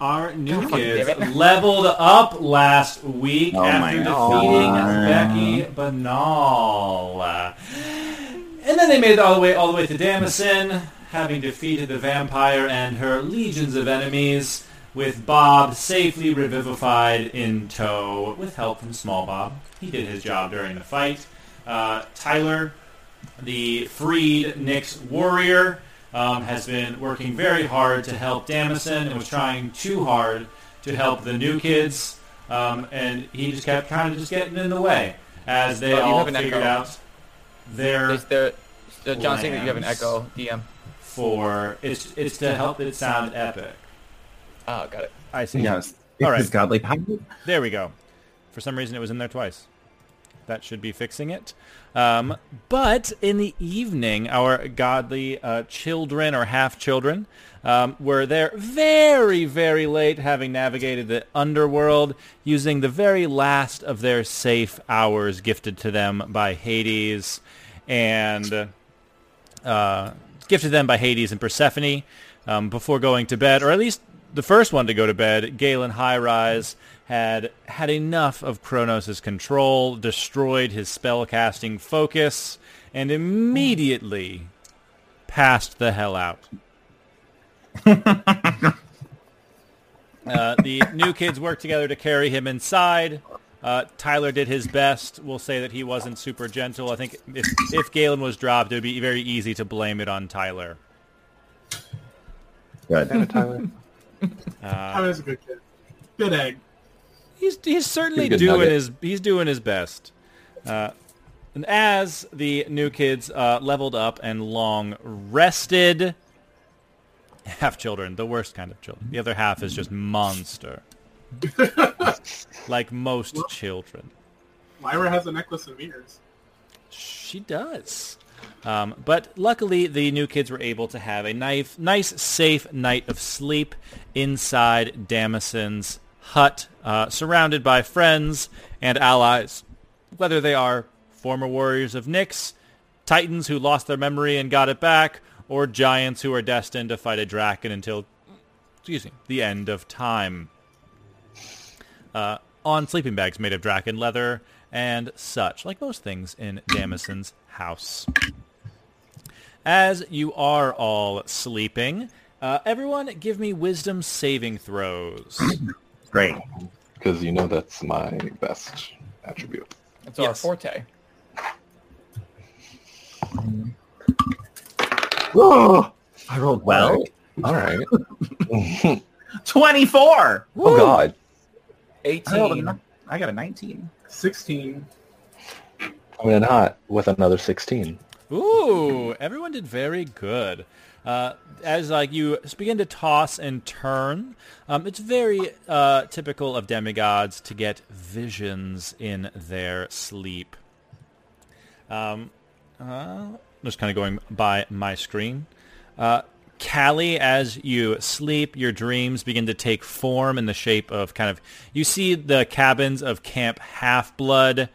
Our new kids leveled up last week Oh after defeating God. Becky Banal. And then they made it all the way all the way to Damison, having defeated the vampire and her legions of enemies, with Bob safely revivified in tow with help from Small Bob. He did his job during the fight. Uh, Tyler, the freed Nyx warrior, um, has been working very hard to help Damison and was trying too hard to help the new kids. Um, and he just kept kind of just getting in the way as they Oh, all have figured echo. out their Is there, uh, John saying that you have an echo DM. for it's it's to help it sound epic. Oh, got it. I see. Yes. All All right. right. godly power. There we go. For some reason, it was in there twice. That should be fixing it. Um, but in the evening, our godly uh, children or half children um, were there very, very late, having navigated the underworld using the very last of their safe hours gifted to them by Hades and uh, gifted them by Hades and Persephone um, before going to bed, or at least the first one to go to bed, Galen Highrise, had had enough of Kronos' control, destroyed his spellcasting focus, and immediately passed the hell out. Uh, the new kids worked together to carry him inside. Uh, Tyler did his best. We'll say that he wasn't super gentle. I think if, if Galen was dropped, it would be very easy to blame it on Tyler. Good. Tyler. Uh, Tyler's a good kid. Good egg. He's he's certainly Pretty doing nugget. his he's doing his best. Uh, and as the new kids uh, leveled up and long rested, half children, the worst kind of children. The other half is just monster, like most children. Lyra has a necklace of mirrors. She does. Um, but luckily, the new kids were able to have a nice, nice, safe night of sleep inside Damison's hut, uh, surrounded by friends and allies, whether they are former warriors of Nyx, titans who lost their memory and got it back, or giants who are destined to fight a draken until, excuse me, the end of time. Uh, on sleeping bags made of draken leather and such, like most things in Damison's house. As you are all sleeping, uh, everyone give me wisdom saving throws. Great. because you know that's my best attribute. It's our Yes. forte. Whoa! I rolled well. All right. 24! oh God. I, 18. ni- I got a 19. 16. Coming in hot with another 16. Ooh, everyone did very good. Uh, as like you begin to toss and turn, um, it's very uh, typical of demigods to get visions in their sleep. Um, uh, just kind of going by my screen. Uh, Callie, as you sleep, your dreams begin to take form in the shape of kind of, you see the cabins of Camp Half-Blood.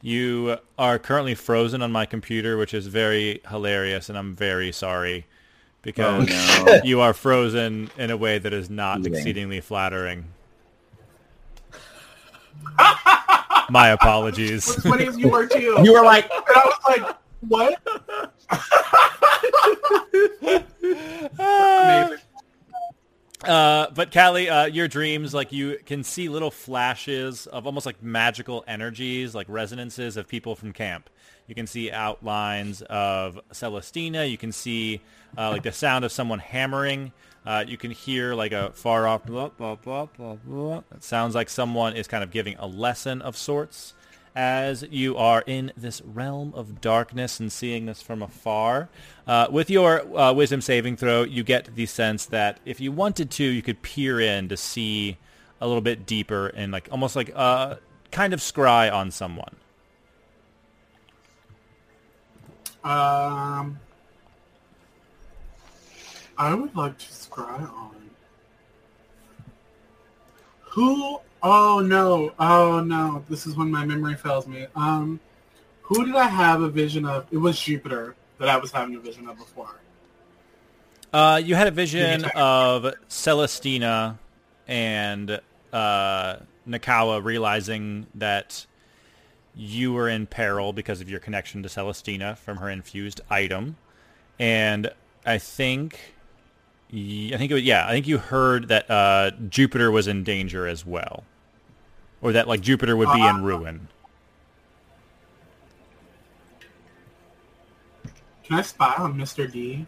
You are currently frozen on my computer, which is very hilarious, and I'm very sorry because Oh, no. you are frozen in a way that is not Eating. exceedingly flattering. my apologies. What's funny is you were too. You were like, and I was like, what? Amazing. Uh, but Callie, uh, your dreams, like you can see little flashes of almost like magical energies, like resonances of people from camp. You can see outlines of Celestina. You can see uh, like the sound of someone hammering. Uh, you can hear like a far off. Blah, blah, blah, blah, blah. It sounds like someone is kind of giving a lesson of sorts. as you are in this realm of darkness and seeing this from afar. Uh, with your uh, wisdom saving throw, you get the sense that if you wanted to, you could peer in to see a little bit deeper and like almost like a kind of scry on someone. Um, I would like to scry on. Who? Oh no! Oh no! This is when my memory fails me. Um, who did I have a vision of? It was Jupiter that I was having a vision of before. Uh, you had a vision of Celestina and uh, Nakawa realizing that you were in peril because of your connection to Celestina from her infused item, and I think, I think it was, yeah, I think you heard that uh, Jupiter was in danger as well, or that like Jupiter would be in ruin. Can I spy on Mr. D?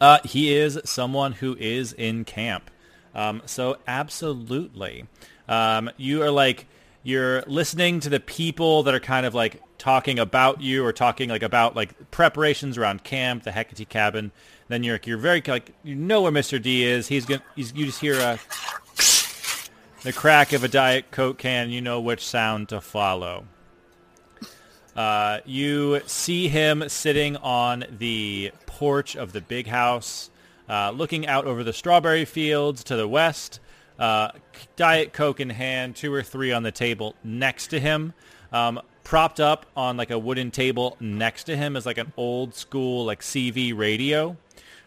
Uh, he is someone who is in camp. Um, so absolutely. Um, you are like, you're listening to the people that are kind of like talking about you or talking like about like preparations around camp, the Hecate cabin. Then you're you're very like you know where Mr. D is. He's gonna he's, you just hear a the crack of a diet coke can. You know which sound to follow. Uh, you see him sitting on the porch of the big house, uh, looking out over the strawberry fields to the west. Uh, Diet Coke in hand, two or three on the table next to him. Um, propped up on like a wooden table next to him is like an old school like CB radio,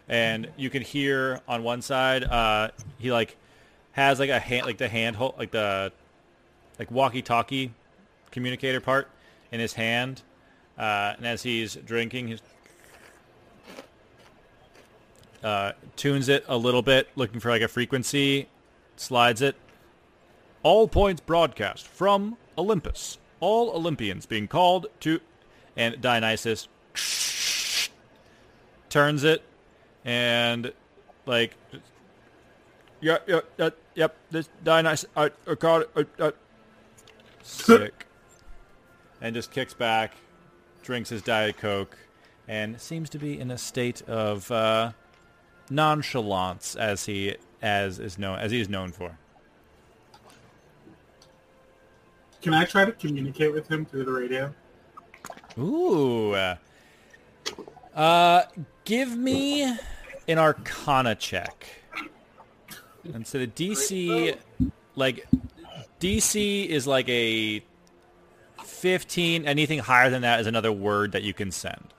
and you can hear on one side uh, he like has like a hand like the hand hold like the like walkie-talkie communicator part in his hand, uh, and as he's drinking, he uh, tunes it a little bit, looking for like a frequency, slides it. All points broadcast from Olympus. All Olympians being called to, and Dionysus turns it, and like, yeah, yeah, yep. This Dionysus, I, I called it. Uh, uh, sick and just kicks back, drinks his Diet Coke, and seems to be in a state of uh, nonchalance as he as is known as he is known for. Can I try to communicate with him through the radio? Ooh. Uh, give me an Arcana check. And so the DC, like, DC is like a 15. Anything higher than that is another word that you can send.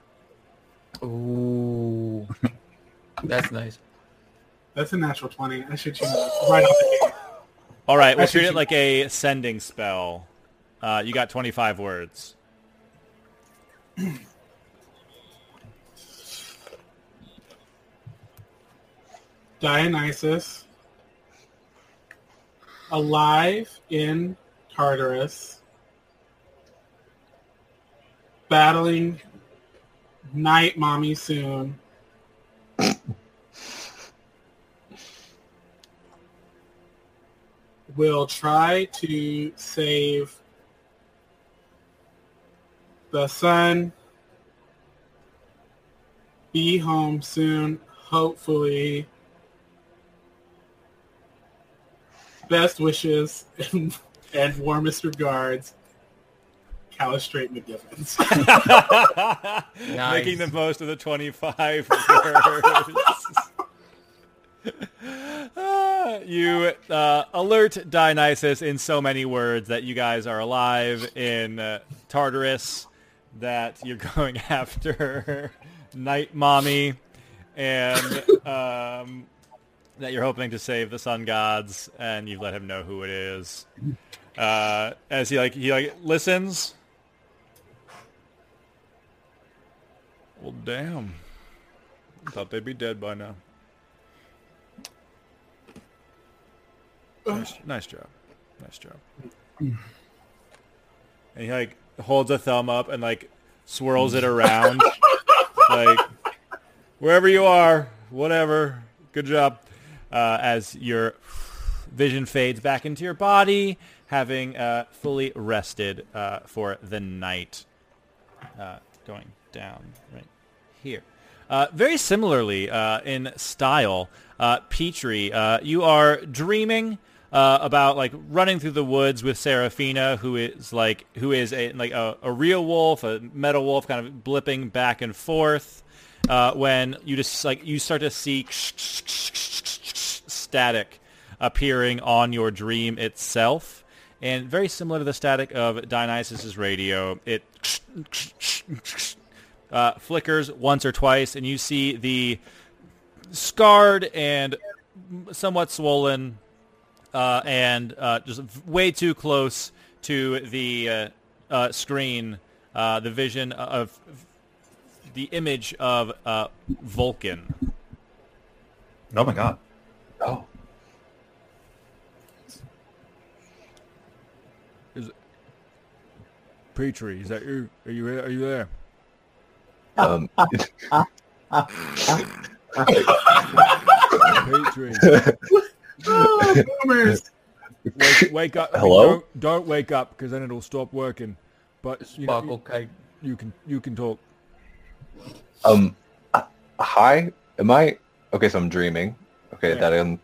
Ooh. That's nice. That's a natural 20. I should choose right off the gate. All right, we'll treat it like a sending spell. Uh, you got 25 words. Dionysus, alive in Tartarus, battling night mommy soon. Will try to save the sun. Be home soon, hopefully. Best wishes and, and warmest regards, Calistrate McGivens. Making the most of the 25 words. You uh, alert Dionysus in so many words that you guys are alive in uh, Tartarus, that you're going after Night Mommy, and um, that you're hoping to save the sun gods, and you've let him know who it is. Uh, as he like he like listens. Well, damn. Thought they'd be dead by now. Nice, nice job. Nice job. And he like holds a thumb up and like swirls it around. like wherever you are, whatever. Good job. Uh, as you're vision fades back into your body, having uh, fully rested uh, for the night. Uh, going down right here. Uh, very similarly uh, in style, uh, Petrie, uh, you are dreaming uh, about like running through the woods with Serafina, who is like who is a like a, a real wolf, a metal wolf, kind of blipping back and forth. Uh, when you just like you start to see static appearing on your dream itself, and very similar to the static of Dionysus's radio, it uh, flickers once or twice, and you see the scarred and somewhat swollen uh, and uh, just way too close to the uh, uh, screen, uh, the vision of the image of uh, Vulcan. Oh my god. Oh, Petrie, is that you? Are you are you there? um, Petrie, Oh, boomers. wake, wake up! Hello? Don't, don't wake up because then it'll stop working. But you, know, Sparkle cake. you can you can talk. um, uh, hi. Am I okay? So I'm dreaming. Okay, Yeah. that um,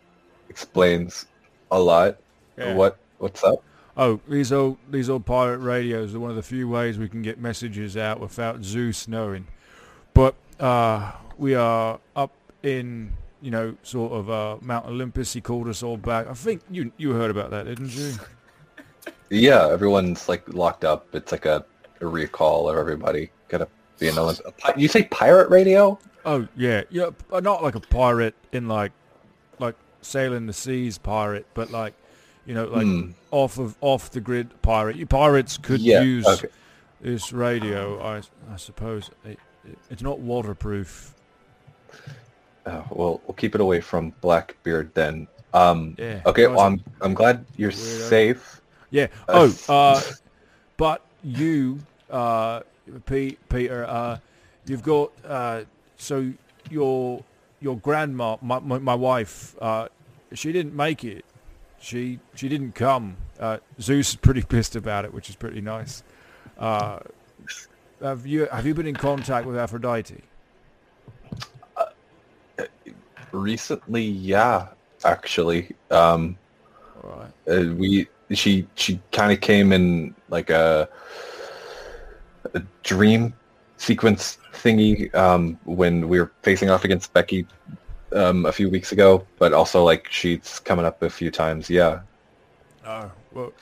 explains a lot. Yeah. What What's up? Oh, these old these old pirate radios are one of the few ways we can get messages out without Zeus knowing. But uh, we are up in you know sort of uh, Mount Olympus. He called us all back. I think you you heard about that, didn't you? Yeah, everyone's like locked up. It's like a, a recall of everybody. Gotta be in Olymp- a pi- You say pirate radio? Oh yeah, yeah, but not like a pirate in like like sailing the seas pirate, but like you know like Hmm. off of off the grid pirate. You pirates could Yeah, use okay. this radio, I I suppose. It, it, it's not waterproof. Oh, well, we'll keep it away from Blackbeard then. Um, Yeah, okay, well, I'm I'm glad you're safe. Yeah. Uh, Oh, uh, but you, uh, Pete, Peter, uh, you've got uh, so your your grandma, my my, my wife, uh, she didn't make it. She she didn't come. Uh, Zeus is pretty pissed about it, which is pretty nice. Uh, have you have you been in contact with Aphrodite? Recently, yeah, actually. Um, All right. uh, we she she kind of came in like a a dream sequence thingy um, when we were facing off against Becky um, a few weeks ago, but also like she's coming up a few times. Yeah. Oh, well,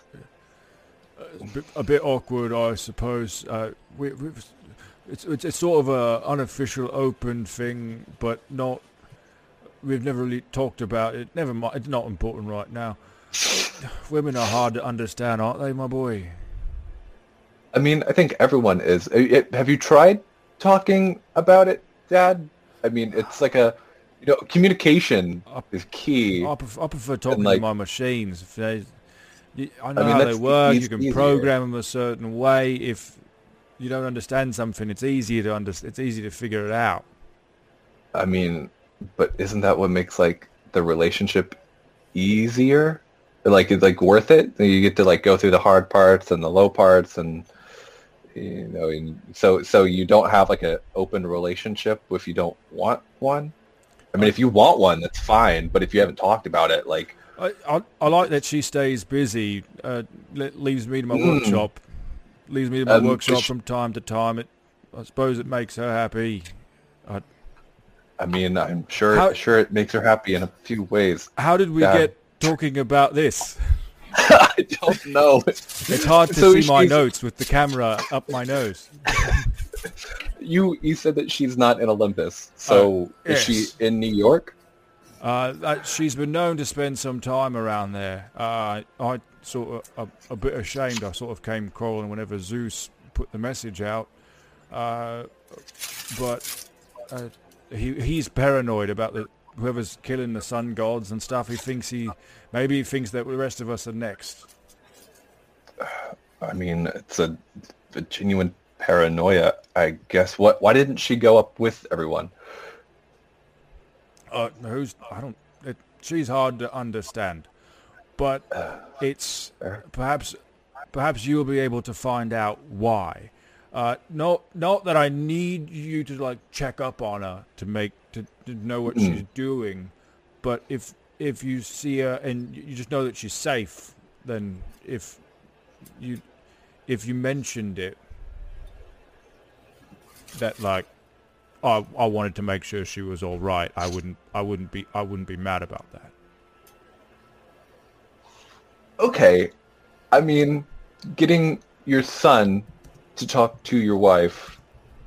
uh, a bit, a bit awkward, I suppose. Uh, we, it's, it's it's sort of a unofficial, open thing, but not. We've never really talked about it. Never mind. It's not important right now. Women are hard to understand, aren't they, my boy? I mean, I think everyone is. Uh, have you tried talking about it, Dad? I mean, it's like a, you know, communication Up- is key. I prefer, I prefer talking like- to my machines. If they, I know mean, how they work. You can easier. program them a certain way. If you don't understand something, it's easier to under, It's easy to figure it out. I mean, but isn't that what makes like the relationship easier? Like it's like worth it. You get to like go through the hard parts and the low parts, and you know, and so so you don't have like a open relationship if you don't want one. I mean, if you want one, that's fine. But if you haven't talked about it, like I, I, I like that she stays busy, uh, leaves me to my Mm. workshop, leaves me to my Um, workshop she- from time to time. It, I suppose it makes her happy. I mean, I'm sure How- sure it makes her happy in a few ways. How did we Yeah. get talking about this? I don't know. It's hard to So see my notes with the camera up my nose. You you said that she's not in Olympus, so Uh, is she in New York? Uh, she's been known to spend some time around there. Uh, I sort of a, a bit ashamed. I sort of came crawling whenever Zeus put the message out, uh, but uh, he he's paranoid about the whoever's killing the sun gods and stuff. He thinks he maybe he thinks that the rest of us are next. I mean, it's a, a genuine paranoia, I guess. What? Why didn't she go up with everyone? Uh, who's I don't. It, she's hard to understand. but it's perhaps perhaps you'll be able to find out why. Uh, no, not that I need you to like check up on her to make to, to know what she's doing, but if if you see her and you just know that she's safe, then if you if you mentioned it, that like I I wanted to make sure she was all right, I wouldn't I wouldn't be I wouldn't be mad about that. Okay. I mean, getting your son to talk to your wife,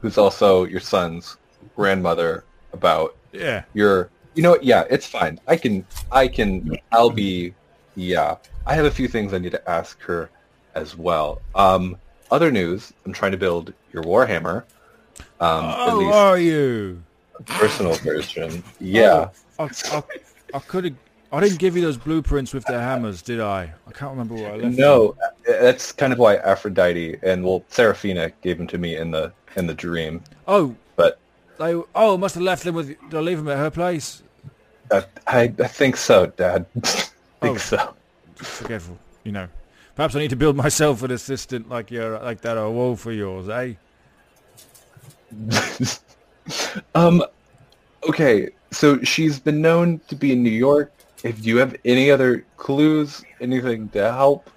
who's also your son's grandmother, about Yeah. your you know yeah it's fine i can i can i'll be yeah i have a few things i need to ask her as well um other news i'm trying to build your warhammer um least are you? personal version yeah I, I, I could have. I didn't give you those blueprints with the hammers, did I? I can't remember where I left no uh, that's kind of why aphrodite and well seraphina gave them to me in the in the dream Oh, but they. Oh, must have left them with. Did I leave them at her place? uh, i i think so dad i think Oh. so Forgetful, you know. Perhaps I need to build myself an assistant like your like that old wolf of yours, eh? um, okay, so she's been known to be in New York. If you have any other clues, anything to help,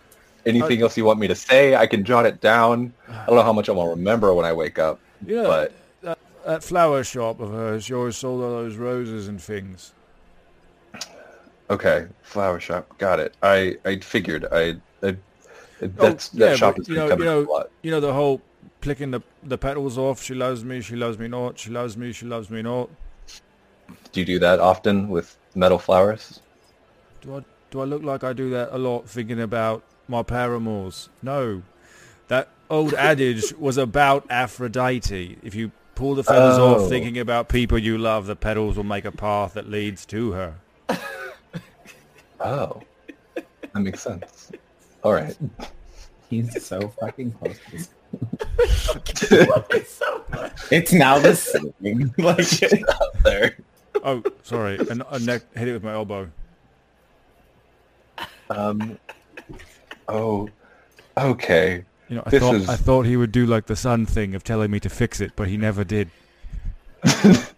anything uh, else you want me to say, I can jot it down. I don't know how much I'm gonna remember when I wake up, Yeah. but that, that flower shop of hers, she always sold all those roses and things. okay, flower shop, got it. I I figured I, I oh, that's Oh, that shop but, is you know, becoming you know, a lot. You know the whole picking the the petals off. She loves me. She loves me not. She loves me. She loves me not. Do you do that often with metal flowers? Do I do I look like I do that a lot? Thinking about my paramours? No, that old adage was about Aphrodite. If you pull the feathers Oh. off, thinking about people you love, the petals will make a path that leads to her. Oh, that makes sense. All right. He's so fucking close to this. It's now the same. like There. Oh, sorry, and I neck hit it with my elbow. Um. Oh. Okay. You know, I This thought is- I thought he would do like the sun thing of telling me to fix it, but he never did.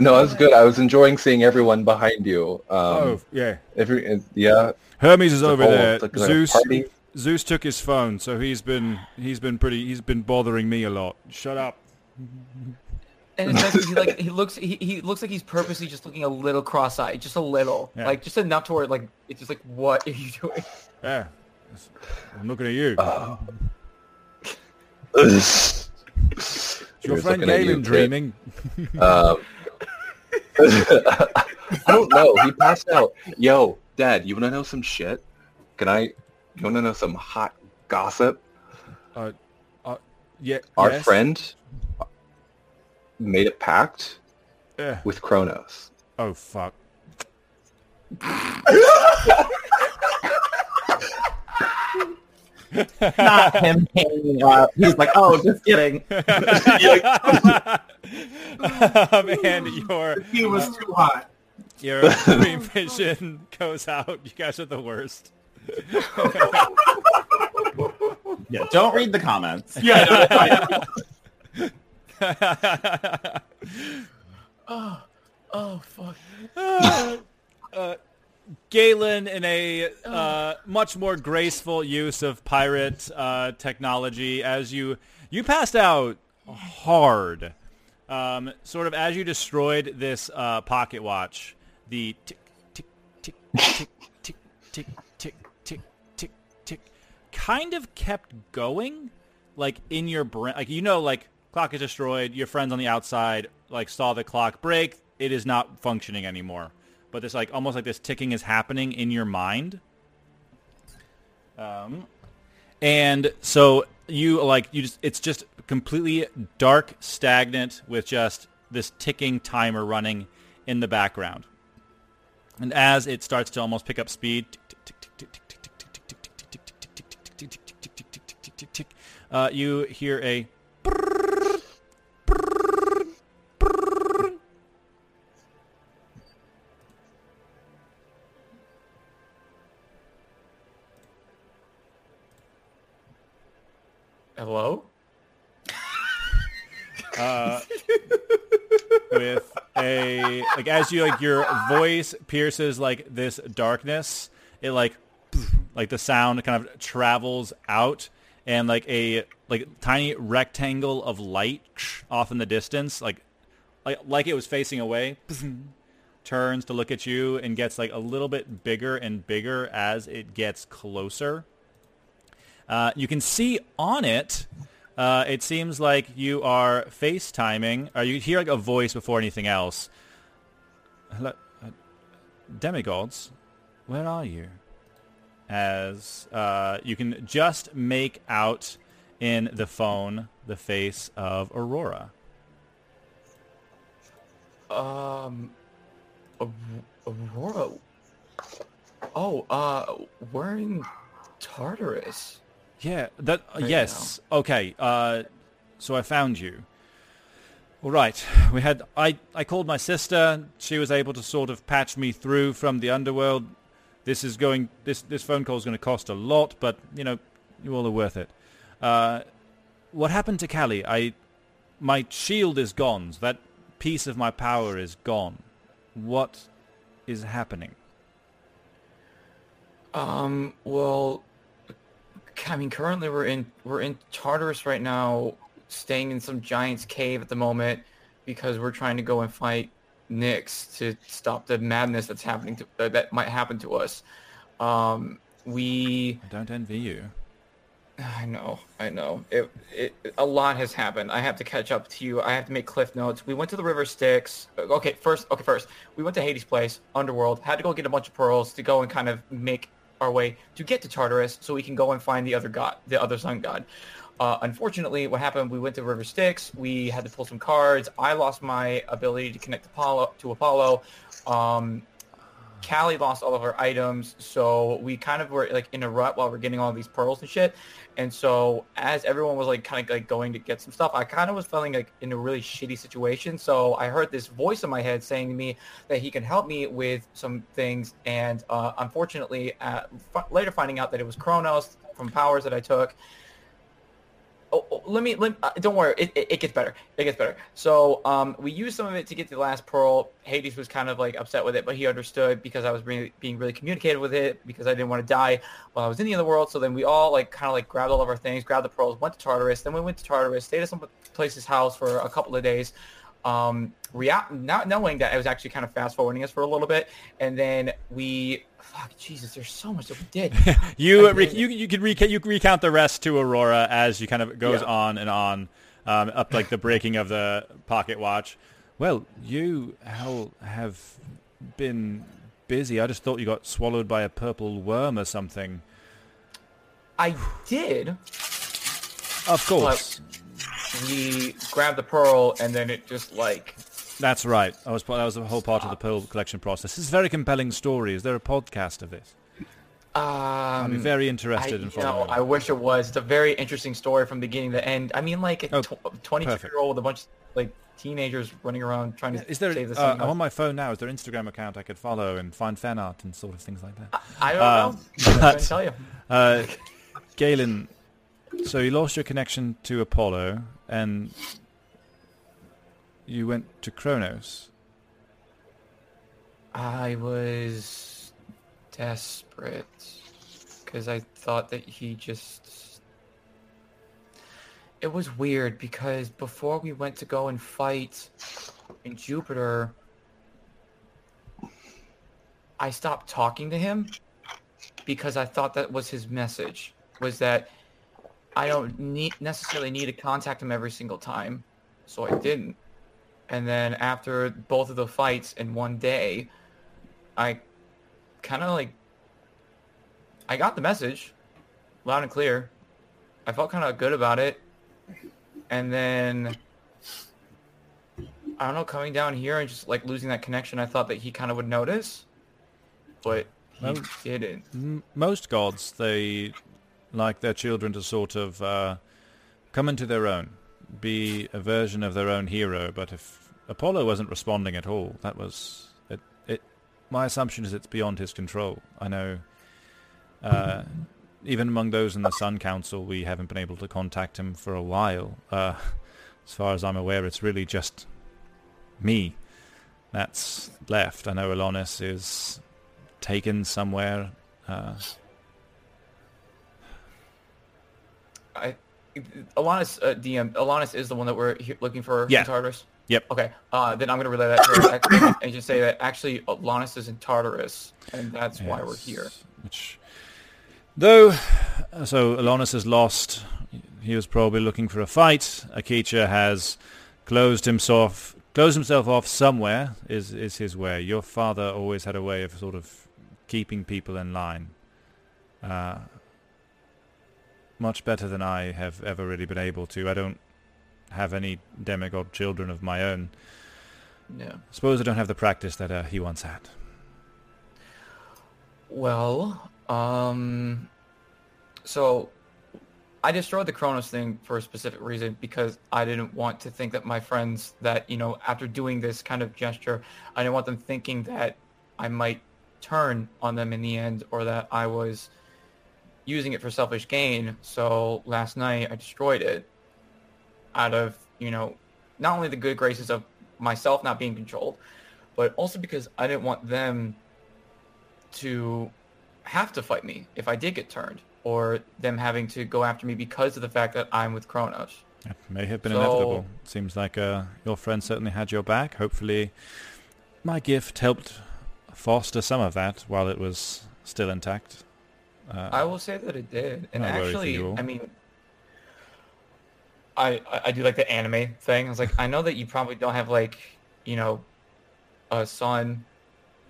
No, that's good. I was enjoying seeing everyone behind you. Um, oh, yeah. every yeah. Hermes is The over whole- there. like Zeus party. Zeus took his phone, so he's been he's been pretty he's been bothering me a lot. Shut up. And it's nice 'cause he like he looks he, he looks like he's purposely just looking a little cross-eyed, just a little, Yeah. like just enough to where like it's just like what are you doing? Yeah. I'm looking at you. Uh, your friend looking at you, Galen dreaming? Um, I don't know. He passed out. Yo, Dad, you want to know some shit? Can I? You want to know some hot gossip? Uh, uh, yeah. Our yes? friend made a pact Yeah. with Kronos. Oh fuck. not him hanging up. He's like, oh, just kidding. Man, your He was too hot. your dream vision goes out. You guys are the worst. Yeah, don't read the comments. Yeah, no, I- Oh fuck. uh, Galen, in a uh, much more graceful use of pirate uh, technology, as you you passed out hard, um, sort of as you destroyed this uh, pocket watch. The tick tick tick tick tick tick tick tick tick tick kind of kept going, like in your brain. Like you know, like clock is destroyed. Your friends on the outside like saw the clock break. It is not functioning anymore. But this like almost like this ticking is happening in your mind. Um, and so you like you just it's just completely dark, stagnant with just this ticking timer running in the background. And as it starts to almost pick up speed, uh, you hear a like as you like your voice pierces like this darkness, it like like the sound kind of travels out and like a like tiny rectangle of light off in the distance, like like like it was facing away, turns to look at you and gets like a little bit bigger and bigger as it gets closer. Uh, you can see on it uh, it seems like you are FaceTiming, or you hear like a voice before anything else. Hello, uh, demigods, where are you? As uh, you can just make out in the phone the face of Aurora. Um, Aurora. Oh, uh, we're in Tartarus. Yeah, that Right yes. Okay. Uh, so I found you. All right. We had I I called my sister. She was able to sort of patch me through from the underworld. This is going this this phone call is going to cost a lot, but you know, you all are worth it. Uh, what happened to Callie? I my shield is gone. So that piece of my power is gone. What is happening? Um, well, I mean, currently we're in we're in Tartarus right now, staying in some giant's cave at the moment because we're trying to go and fight Nyx to stop the madness that's happening to uh, that might happen to us. Um, we I don't envy you. I know, I know. It, it, a lot has happened. I have to catch up to you. I have to make cliff notes. We went to the River Styx. Okay, first, okay, first, we went to Hades' place, Underworld. Had to go get a bunch of pearls to go and kind of make our way to get to Tartarus, so we can go and find the other god, the other sun god. Uh, unfortunately, what happened? We went to River Styx. We had to pull some cards. I lost my ability to connect Apollo to Apollo. Um, Callie lost all of her items, so we kind of were like in a rut while we're getting all these pearls and shit. And so as everyone was like kind of like going to get some stuff, I kind of was feeling like in a really shitty situation. So I heard this voice in my head saying to me that he can help me with some things. And uh, unfortunately, uh, f- later finding out that it was Kronos from powers that I took. Oh, oh, let me, let uh, don't worry, it, it, it gets better. It gets better. So um, we used some of it to get the last pearl. Hades was kind of like upset with it, but he understood because I was being really communicative with it because I didn't want to die while I was in the other world. So then we all like kind of like grabbed all of our things, grabbed the pearls, went to Tartarus. Then we went to Tartarus, stayed at some place's house for a couple of days. Um, rea- not knowing that I was actually kind of fast forwarding us for a little bit, and then we, fuck, Jesus, there's so much that we did. You uh, re- you you could reca- you can recount the rest to Aurora as you kind of goes Yeah. on and on um, up like the breaking of the pocket watch. Well, you hell have been busy. I just thought you got swallowed by a purple worm or something. I did. Of course, We grabbed the pearl, and then it just like that's right. I was that was the whole part of the pearl collection process. This is a very compelling story. Is there a podcast of? I'd be um, very I, interested in you know. I wish it was. It's a very interesting story from beginning to end. I mean, like a Oh, tw- 22 perfect. year old with a bunch of like teenagers running around trying to Is there? save the Uh. I'm on my phone now. Is there an Instagram account I could follow and find fan art and sort of things like that? I don't uh, know. I'm but- going tell you. Uh, Galen, so you lost your connection to Apollo and you went to Kronos. I was desperate because I thought that he just. It was weird because before we went to go and fight in Jupiter, I stopped talking to him because I thought that was his message was that I don't need necessarily need to contact him every single time, so I didn't. And then after both of the fights in one day, I kind of like I got the message loud and clear. I felt kind of good about it. And then I don't know, coming down here and just like losing that connection, I thought that he kind of would notice, but he Well- didn't. Most gods, they like their children to sort of uh, come into their own, be a version of their own hero. But if Apollo wasn't responding at all, that was it. it my assumption is it's beyond his control. I know uh, even among those in the Sun Council, we haven't been able to contact him for a while. Uh, as far as I'm aware, it's really just me that's left. I know Elonis is taken somewhere. Uh, I, Alanis, uh, DM, Alanis is the one that we're he- looking for Yeah. in Tartarus. Yep. Okay. Uh, then I'm gonna relay that to her and just say that actually Alanis is in Tartarus, and that's why we're here. Which, though, so Elonis is lost. He was probably looking for a fight. Akicha has closed himself closed himself off somewhere. Is is his way. Your father always had a way of sort of keeping people in line. Uh, much better than I have ever really been able to. I don't have any demigod children of my own. Yeah. Suppose I don't have the practice that uh, he once had. Well, um, so I destroyed the Kronos thing for a specific reason because I didn't want to think that my friends that, you know, after doing this kind of gesture, I didn't want them thinking that I might turn on them in the end or that I was using it for selfish gain. So last night I destroyed it out of, you know, not only the good graces of myself not being controlled, but also because I didn't want them to have to fight me if I did get turned, or them having to go after me because of the fact that I'm with Kronos. It may have been So- inevitable. Seems like uh, your friend certainly had your back. Hopefully, my gift helped foster some of that while it was still intact. Uh, I will say that it did, and for actually. I mean, I I- do like the anime thing. I was like, I know that you probably don't have like, you know, a son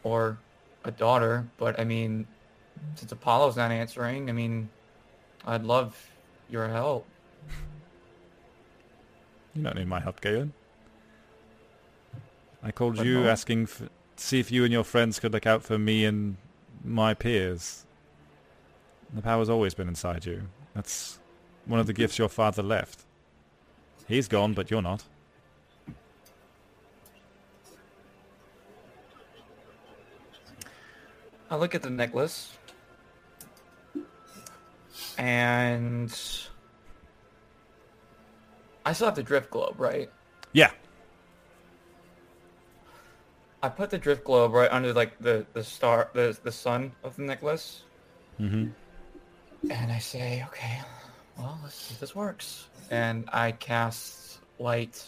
or a daughter, but I mean, since Apollo's not answering, I mean, I'd love your help. you don't need my help, Galen. I called But you no. asking f to see if you and your friends could look out for me and my peers. The power's always been inside you. That's one of the gifts your father left. He's gone, but you're not. I look at the necklace, and I still have the drift globe, right? Yeah. I put the drift globe right under like the the star, the the sun of the necklace, Mm-hmm. And I say, okay, well, let's see if this works. And I cast light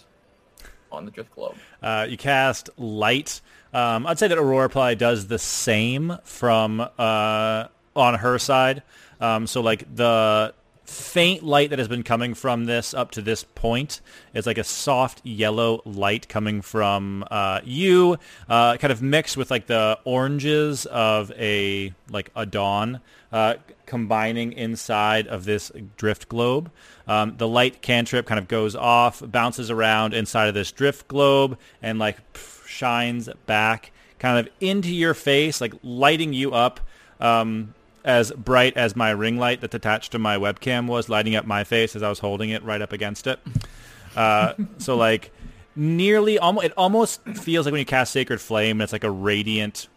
on the drift globe. Uh, you cast light. Um, I'd say that Aurora probably does the same from uh, on her side. Um, so like the faint light that has been coming from this up to this point is like a soft yellow light coming from uh, you, uh, kind of mixed with like the oranges of a like a dawn, uh, combining inside of this drift globe. Um, the light cantrip kind of goes off, bounces around inside of this drift globe, and like pff, shines back kind of into your face, like lighting you up. Um, as bright as my ring light that's attached to my webcam was lighting up my face as I was holding it right up against it. Uh, so like nearly almost it almost feels like when you cast Sacred Flame, it's like a radiant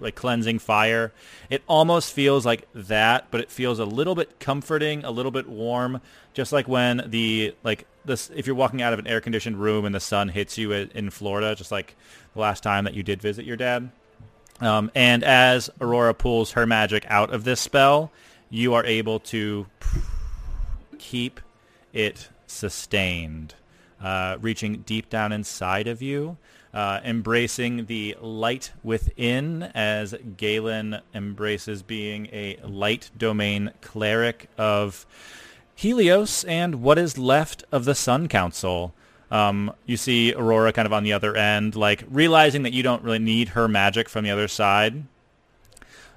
like cleansing fire. It almost feels like that, but it feels a little bit comforting, a little bit warm, just like when the like this if you're walking out of an air conditioned room and the sun hits you in Florida, just like the last time that you did visit your dad. Um, and as Aurora pulls her magic out of this spell, you are able to keep it sustained, uh, reaching deep down inside of you, uh, embracing the light within as Galen embraces being a light domain cleric of Helios and what is left of the Sun Council. Um, you see Aurora kind of on the other end, like realizing that you don't really need her magic from the other side.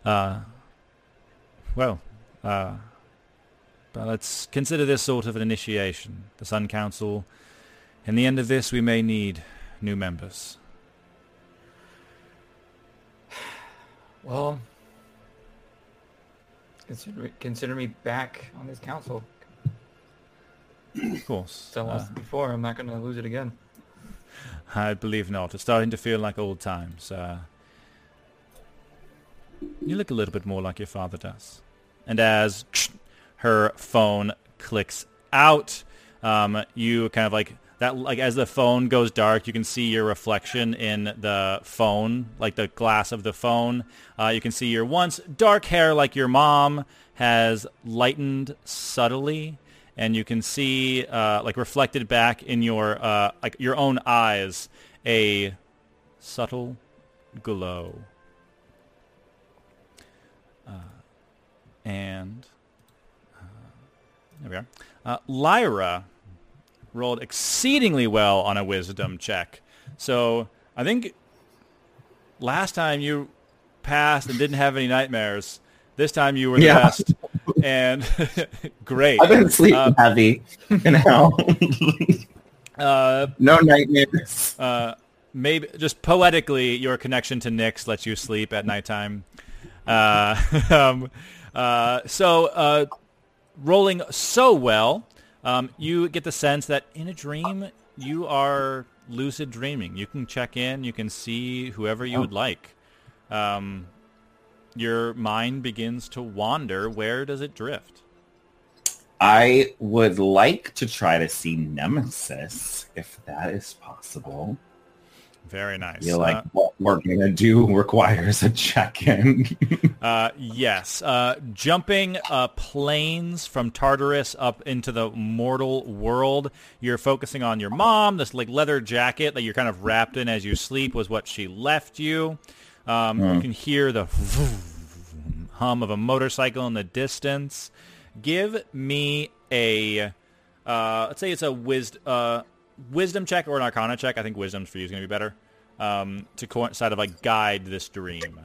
Uh, well, uh, but let's consider this sort of an initiation. The Sun Council. In the end of this, we may need new members. Well, consider consider me back on this council. Of course. So I Uh, lost it before. I'm not going to lose it again. I believe not. It's starting to feel like old times. Uh, You look a little bit more like your father does. And as her phone clicks out, um, you kind of like that like as the phone goes dark, you can see your reflection in the phone, like the glass of the phone. Uh, you can see your once dark hair, like your mom, has lightened subtly, and you can see uh, like reflected back in your uh, like your own eyes a subtle glow. Uh, and uh, there we are. Uh, Lyra rolled exceedingly well on a wisdom check. So I think last time you passed and didn't have any nightmares. This time you were the Yeah. best. And great. I've been sleeping Uh, heavy. You know, Uh, no nightmares. uh, maybe just poetically, your connection to Nyx lets you sleep at nighttime. Uh, um, uh, so, uh, rolling so well, um, you get the sense that in a dream you are lucid dreaming. You can check in, you can see whoever you would like. Um, your mind begins to wander. Where does it drift? I would like to try to see Nemesis, if that is possible. Very nice. I feel like Uh, what we're gonna do requires a check-in. Uh, yes. Uh, jumping uh, planes from Tartarus up into the mortal world. You're focusing on your mom. This like leather jacket that you're kind of wrapped in as you sleep was what she left you. Um, You can hear the hum of a motorcycle in the distance. Give me a, uh, let's say it's a wis- uh, wisdom check or an arcana check. I think wisdom's for you is going to be better. Um, to coincide of like guide this dream.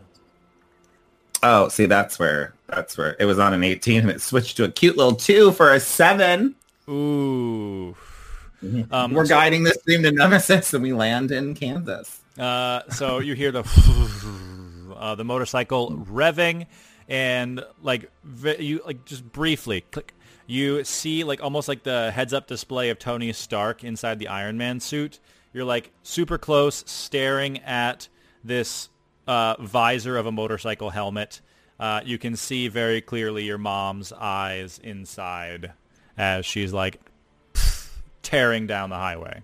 oh, see, that's where that's where it was on an 18 and it switched to a cute little two for a seven. Ooh. Um, we're so- guiding this dream to Nemesis, and we land in Kansas. Uh, so you hear the uh, the motorcycle revving, and like you like just briefly click. You see like almost like the heads up display of Tony Stark inside the Iron Man suit. You're like super close, staring at this uh, visor of a motorcycle helmet. Uh, you can see very clearly your mom's eyes inside as she's like tearing down the highway.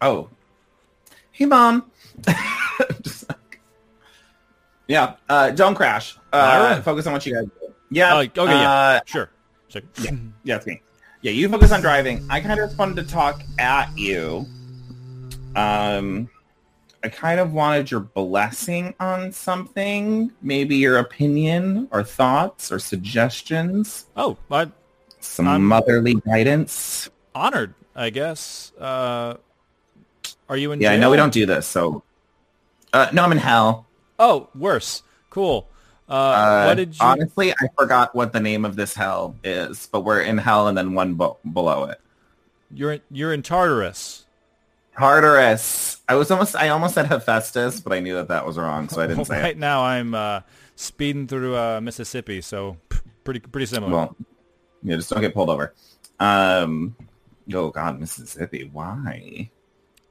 Oh, hey, mom. Just like- yeah, uh, don't crash. Uh, Myra? focus on what you guys do. Yeah. Oh, okay, yeah. uh, Sure. So, Yeah, yeah, it's me. Yeah, you focus on driving. I kind of just wanted to talk at you. Um, I kind of wanted your blessing on something, maybe your opinion or thoughts or suggestions, Oh, I'm some I'm- motherly guidance. honored, I guess. Uh, are you in Yeah, I know we don't do this, so. Uh, no, I'm in hell. Oh, worse. Cool. Uh, Uh, what did you... Honestly, I forgot what the name of this hell is, but we're in hell and then one bo- below it. You're in, you're in Tartarus. Tartarus. I was almost, I almost said Hephaestus, but I knew that that was wrong, so I didn't say it. right it. now, I'm uh, speeding through uh, Mississippi, so pretty pretty similar. Well, yeah, just don't get pulled over. Um, oh God, Mississippi. Why?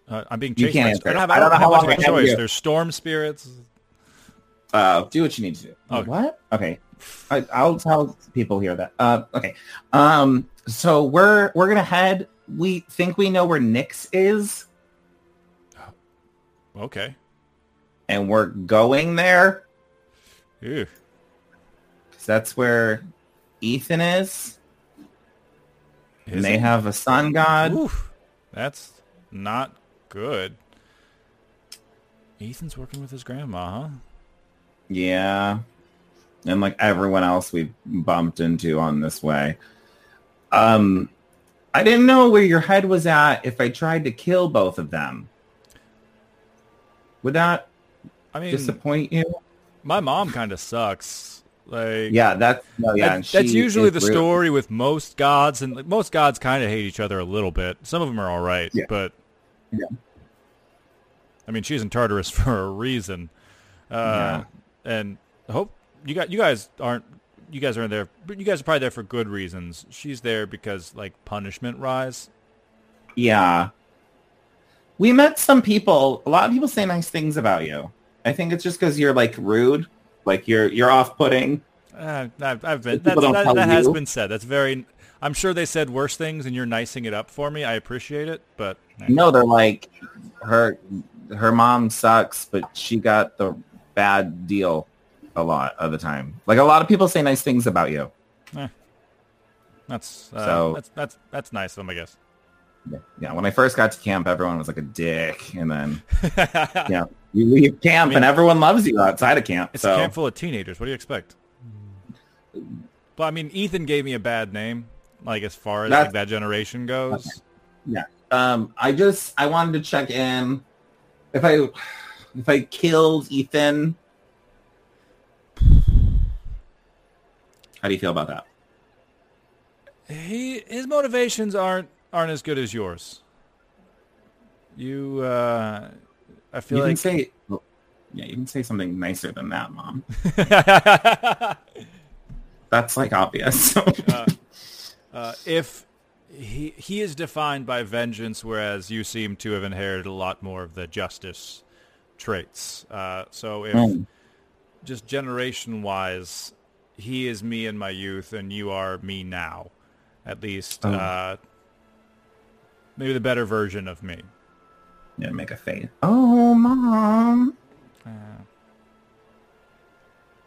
Uh, I'm being chased. you can't by- answer. I don't have, I I don't don't know how much long of a choice. There's storm spirits. Uh, do what you need to do. Oh. What? Okay. I, I'll tell people here that. Uh, okay. Um, so we're we're gonna head. We think we know where Nyx is, Okay. and we're going there. Ew. that's where Ethan is. Is and they it? have a sun god. Oof. That's not good. Ethan's working with his grandma, huh? Yeah. And like everyone else we bumped into on this way. Um I didn't know where your head was at if I tried to kill both of them. Would that I mean, disappoint you? my mom kind of sucks. Like, Yeah, that's no, yeah. That- that's usually the rude. story with most gods, and like, most gods kind of hate each other a little bit. Some of them are all right, Yeah. but Yeah. I mean, she's in Tartarus for a reason, uh, and I hope you got you guys aren't you guys aren't there. But you guys are probably there for good reasons. She's there because like punishment rise. Yeah. We met some people. A lot of people say nice things about you. I think it's just because you're like rude, Like you're you're off-putting. Uh, I've, I've been, that's, that, that has been said. That's very. I'm sure they said worse things, and you're nicing it up for me. I appreciate it, but No, they're like her her mom sucks, but she got the bad deal a lot of the time. Like a lot of people say nice things about you. that's uh, So- that's that's that's nice of them, I guess. Yeah. yeah, when I first got to camp, everyone was like a dick, and then yeah, you leave camp and everyone loves you outside of camp. It's so a camp full of teenagers. What do you expect? But I mean, Ethan gave me a bad name, like as far as like that generation goes. yeah, um, I just I wanted to check in if I if I killed Ethan. How do you feel about that? He his motivations aren't aren't as good as yours. You, uh, I feel You can like say, well, yeah, you can say something nicer than that, mom. That's like obvious. uh, if he he is defined by vengeance, whereas you seem to have inherited a lot more of the justice traits. Uh, so if Mm. just generation wise, he is me in my youth, and you are me now, at least. Oh. Uh, maybe the better version of me. yeah, make a face. Oh, mom. Uh,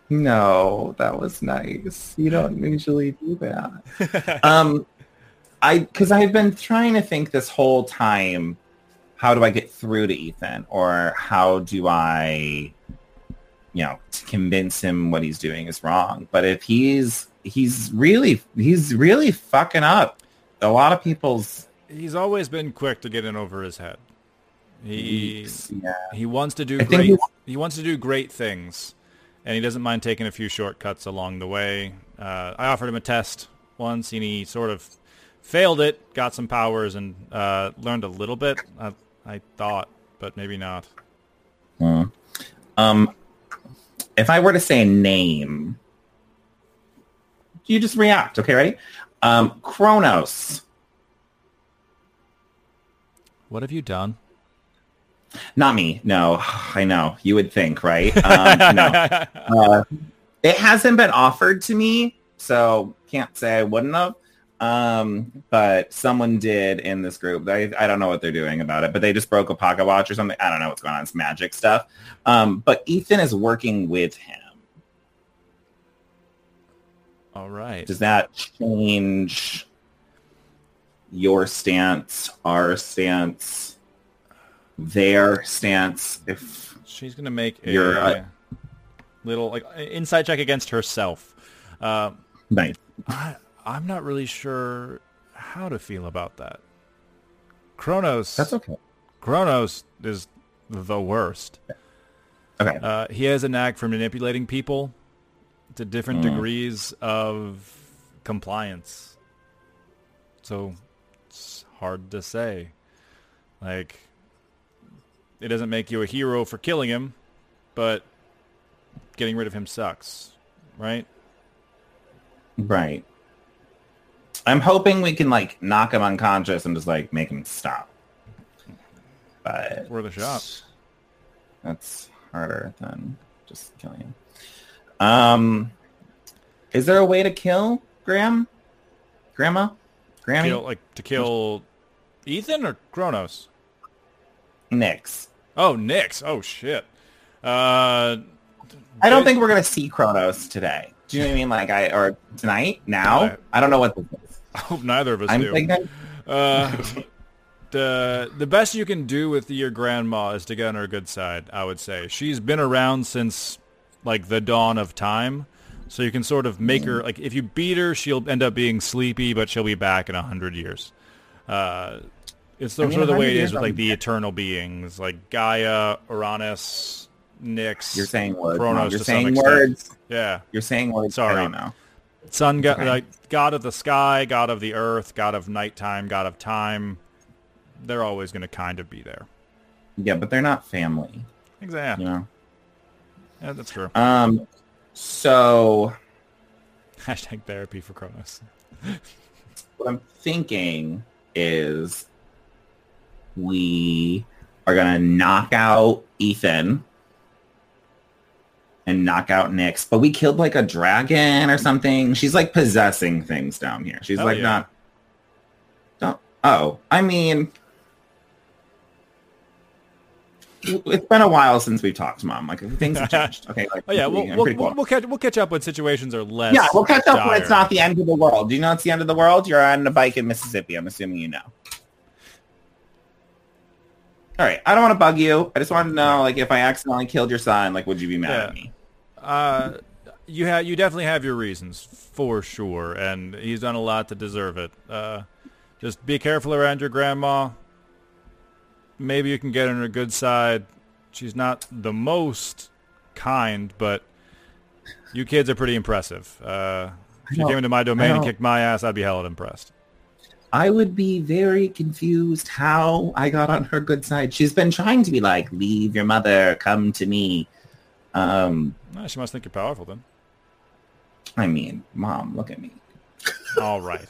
No, that was nice. You don't usually do that. um, I because I've been trying to think this whole time, how do I get through to Ethan, or how do I, you know, to convince him what he's doing is wrong? But if he's he's really he's really fucking up a lot of people's. he's always been quick to get in over his head. He yeah. he wants to do I great. he- He wants to do great things, and he doesn't mind taking a few shortcuts along the way. Uh, I offered him a test once, and he sort of failed it, got some powers, and uh, learned a little bit. I, I thought, but maybe not. Hmm. Um, if I were to say a name, you just react. Okay, ready? Um, Kronos. What have you done? Not me. No, I know. You would think, right? Um, no. Uh, it hasn't been offered to me, so can't say I wouldn't have. Um, but someone did in this group. I, I don't know what they're doing about it, but they just broke a pocket watch or something. I don't know what's going on. It's magic stuff. Um, but Ethan is working with him. All right. Does that change your stance, our stance, their stance? If She's gonna make a uh, little like insight check against herself. Uh, nice. I, I'm not really sure how to feel about that. Kronos. That's okay. Kronos is the worst. Okay. Uh, he has a knack for manipulating people to different Mm. degrees of compliance. So it's hard to say. Like, it doesn't make you a hero for killing him, but getting rid of him sucks, right? Right. I'm hoping we can like knock him unconscious and just like make him stop. But Worth a shot. that's harder than just killing him. Um, is there a way to kill Graham? Grandma? Granny? Kill, like to kill Ethan or Kronos? Nyx. Oh, Nyx. Oh shit. Uh, I don't think we're gonna see Kronos today. Do you know what I mean? Like I or tonight? Now? Right. I don't know what this is. I hope neither of us I'm do. thinking Uh, the the best you can do with your grandma is to get on her good side. I would say she's been around since like the dawn of time, so you can sort of make her like if you beat her, she'll end up being sleepy, but she'll be back in a hundred years. Uh, it's the, I mean, sort of the way 100 it is with like the eternal beings, like Gaia, Uranus, Nyx. you're saying words. Mom. You're saying words. Yeah, You're saying words. Sorry. I don't know. Sun god, Okay. like god of the sky, god of the earth, god of nighttime, god of time. They're always going to kind of be there. Yeah, but they're not family. Exactly. You know. Yeah, that's true. Um. So Hashtag therapy for Kronos. what I'm thinking is we are gonna knock out Ethan and knock out Nyx, but we killed like a dragon or something. She's like possessing things down here. She's Hell like yeah. not. Don't. Oh, I mean, it's been a while since we've talked, Mom. Like things have changed. Okay. Like, Oh yeah, we'll we'll, cool. we'll, catch we'll catch up when situations are less. yeah, we'll catch up when it's not the end of the world. Do you know it's the end of the world? You're on a bike in Mississippi. I'm assuming you know. All right, I don't want to bug you. I just want to know, like, if I accidentally killed your son, like, would you be mad Yeah. at me? Uh, you have you definitely have your reasons for sure, and he's done a lot to deserve it. Uh, just be careful around your grandma. Maybe you can get on her good side. She's not the most kind, but you kids are pretty impressive. Uh, if you came into my domain and kicked my ass, I'd be hella impressed. I would be very confused how I got on her good side. She's been trying to be like, leave your mother, come to me. Um, Ah, she must think you're powerful then. I mean, mom, look at me. All right.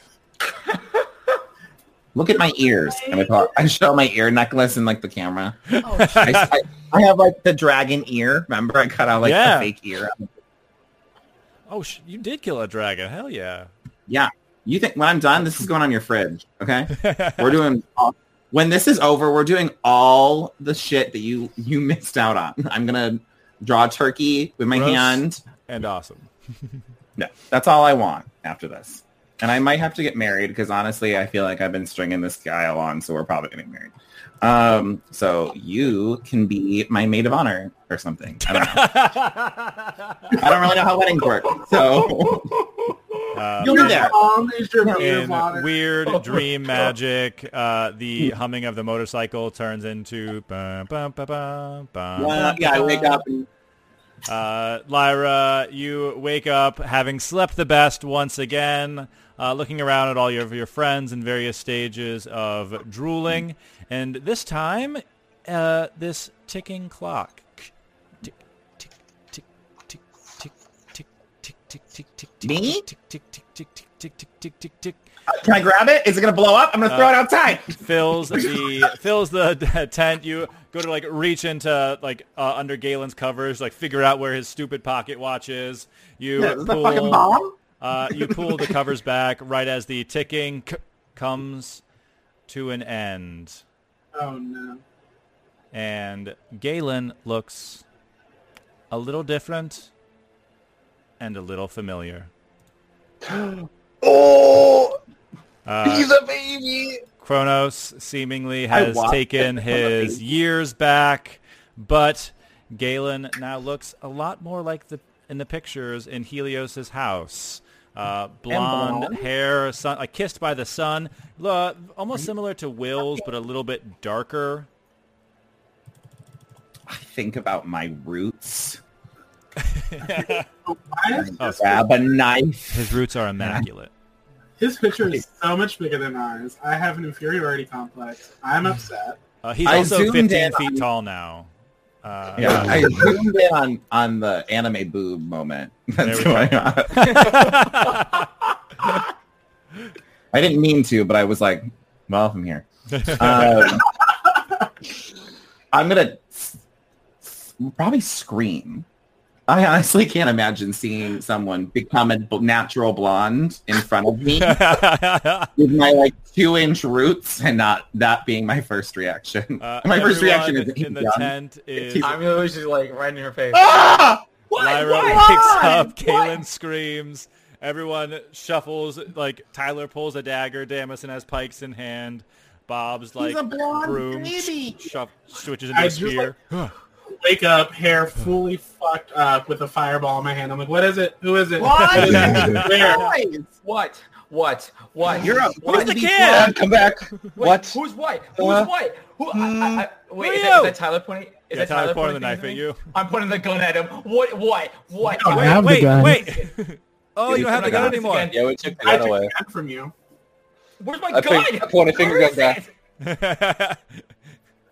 Look at my ears. And I, thought, I show my ear necklace in like the camera. I, I, I have like the dragon ear. Remember, I cut out like Yeah. the fake ear. Oh, sh- you did kill a dragon. Hell yeah. Yeah. You think when I'm done, this is going on your fridge. Okay. we're doing all, when this is over, we're doing all the shit that you you missed out on. I'm gonna draw a turkey with my Gross. hand. and awesome. No, that's all I want after this. And I might have to get married because honestly, I feel like I've been stringing this guy along, so we're probably getting married. Um, so you can be my maid of honor or something. I don't know. I don't really know how weddings work, so Uh, you'll be there. Mom is your in weird dream magic, uh, the humming of the motorcycle turns into bum, bum, bum, bum, bum, yeah, I wake up and Uh, Lyra, you wake up having slept the best once again, uh, looking around at all your, your friends in various stages of drooling, and this time, uh, this ticking clock. Tick, tick, tick, tick, tick, tick, tick, tick, tick, tick, tick, Me? tick, tick, tick, tick, tick, tick, tick, tick, tick, tick, can I grab it? Is it gonna blow up? I'm gonna throw Uh, it outside. fills the fills the tent. You go to like reach into like uh, under Galen's covers, like figure out where his stupid pocket watch is. You Yeah, is that pull, fucking bomb? uh, you pull the covers back right as the ticking c- comes to an end, Oh no. and Galen looks a little different and a little familiar. Oh, Uh, he's a baby. Kronos seemingly has taken his years back, but Galen now looks a lot more like the in the pictures in Helios's house. Uh, blonde, blonde? hair, sun, like kissed by the sun, Lo- almost similar to Will's, but a little bit darker. I think about my roots. Why is Oh, his, Grab a knife. His roots are immaculate. his picture is so much bigger than ours. I have an inferiority complex. I'm upset. Uh, he's I also 15 feet on- tall now. Uh, Yeah, I zoomed in on on the anime boob moment that's we going on. I didn't mean to, but I was like, well, I'm here. Um, I'm gonna s- s- probably scream. I honestly can't imagine seeing someone become a b- natural blonde in front of me with my like two inch roots and not that being my first reaction. Uh, my first reaction is in the "Young." tent is I'm literally just like right in her face. Ah! What? Lyra What? wakes up, What? Kaylin screams, everyone shuffles, like Tyler pulls a dagger, Damison has pikes in hand, Bob's like a broom baby. shuff, switches into I a just, spear. Wake up, hair fully fucked up with a fireball in my hand. I'm like, what is it? Who is it? What? What is it? What? What? What? You're up. what? Who's the Be kid? Dad, come back. Wait, what? Who's white? Who's Uh, white? Who? I, I, I, wait, Who is are that, is you? that Tyler pointing? Is Yeah, that Tyler pointing the knife at you. I'm pointing the gun at him. What? What? What? don't Wait, have the wait, gun. wait. oh, you don't have the gun Again. anymore. Yeah, we took the I gun took away. the gun from you. Where's my I gun? think- I point a finger Where gun is back.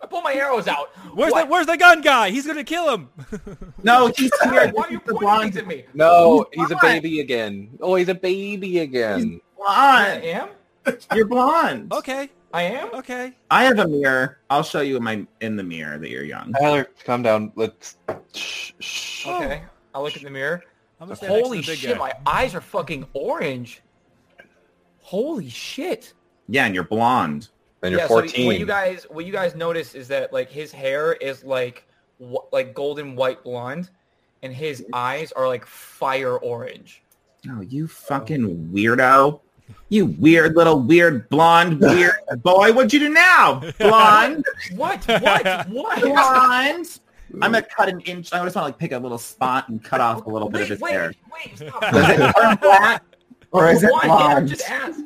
it? I pull my arrows out. where's what? the Where's the gun guy? He's gonna kill him. No, he's here. Why are you the pointing at me? No, He's he's a baby again. Oh, he's a baby again. I Blonde. am. You're blonde. okay, I am. okay. I have a mirror. I'll show you in my in the mirror that you're young. Tyler, calm down. Let's. Shh, shh. Okay. I look in the mirror. I'm gonna stand next to Holy the shit, guy. my eyes are fucking orange. Holy shit. Yeah, and you're blonde. And you're yeah, so what you guys what you guys notice is that like his hair is like wh- like golden white blonde and his eyes are like fire orange. Oh, you fucking weirdo. You weird little weird blonde weird boy. What'd you do now? Blonde. What? What? What? blonde. I'm gonna cut an inch. I just want to like pick a little spot and cut off a little bit of his wait, hair. wait, stop. Does it turn black or is it Why? blonde? Just ask.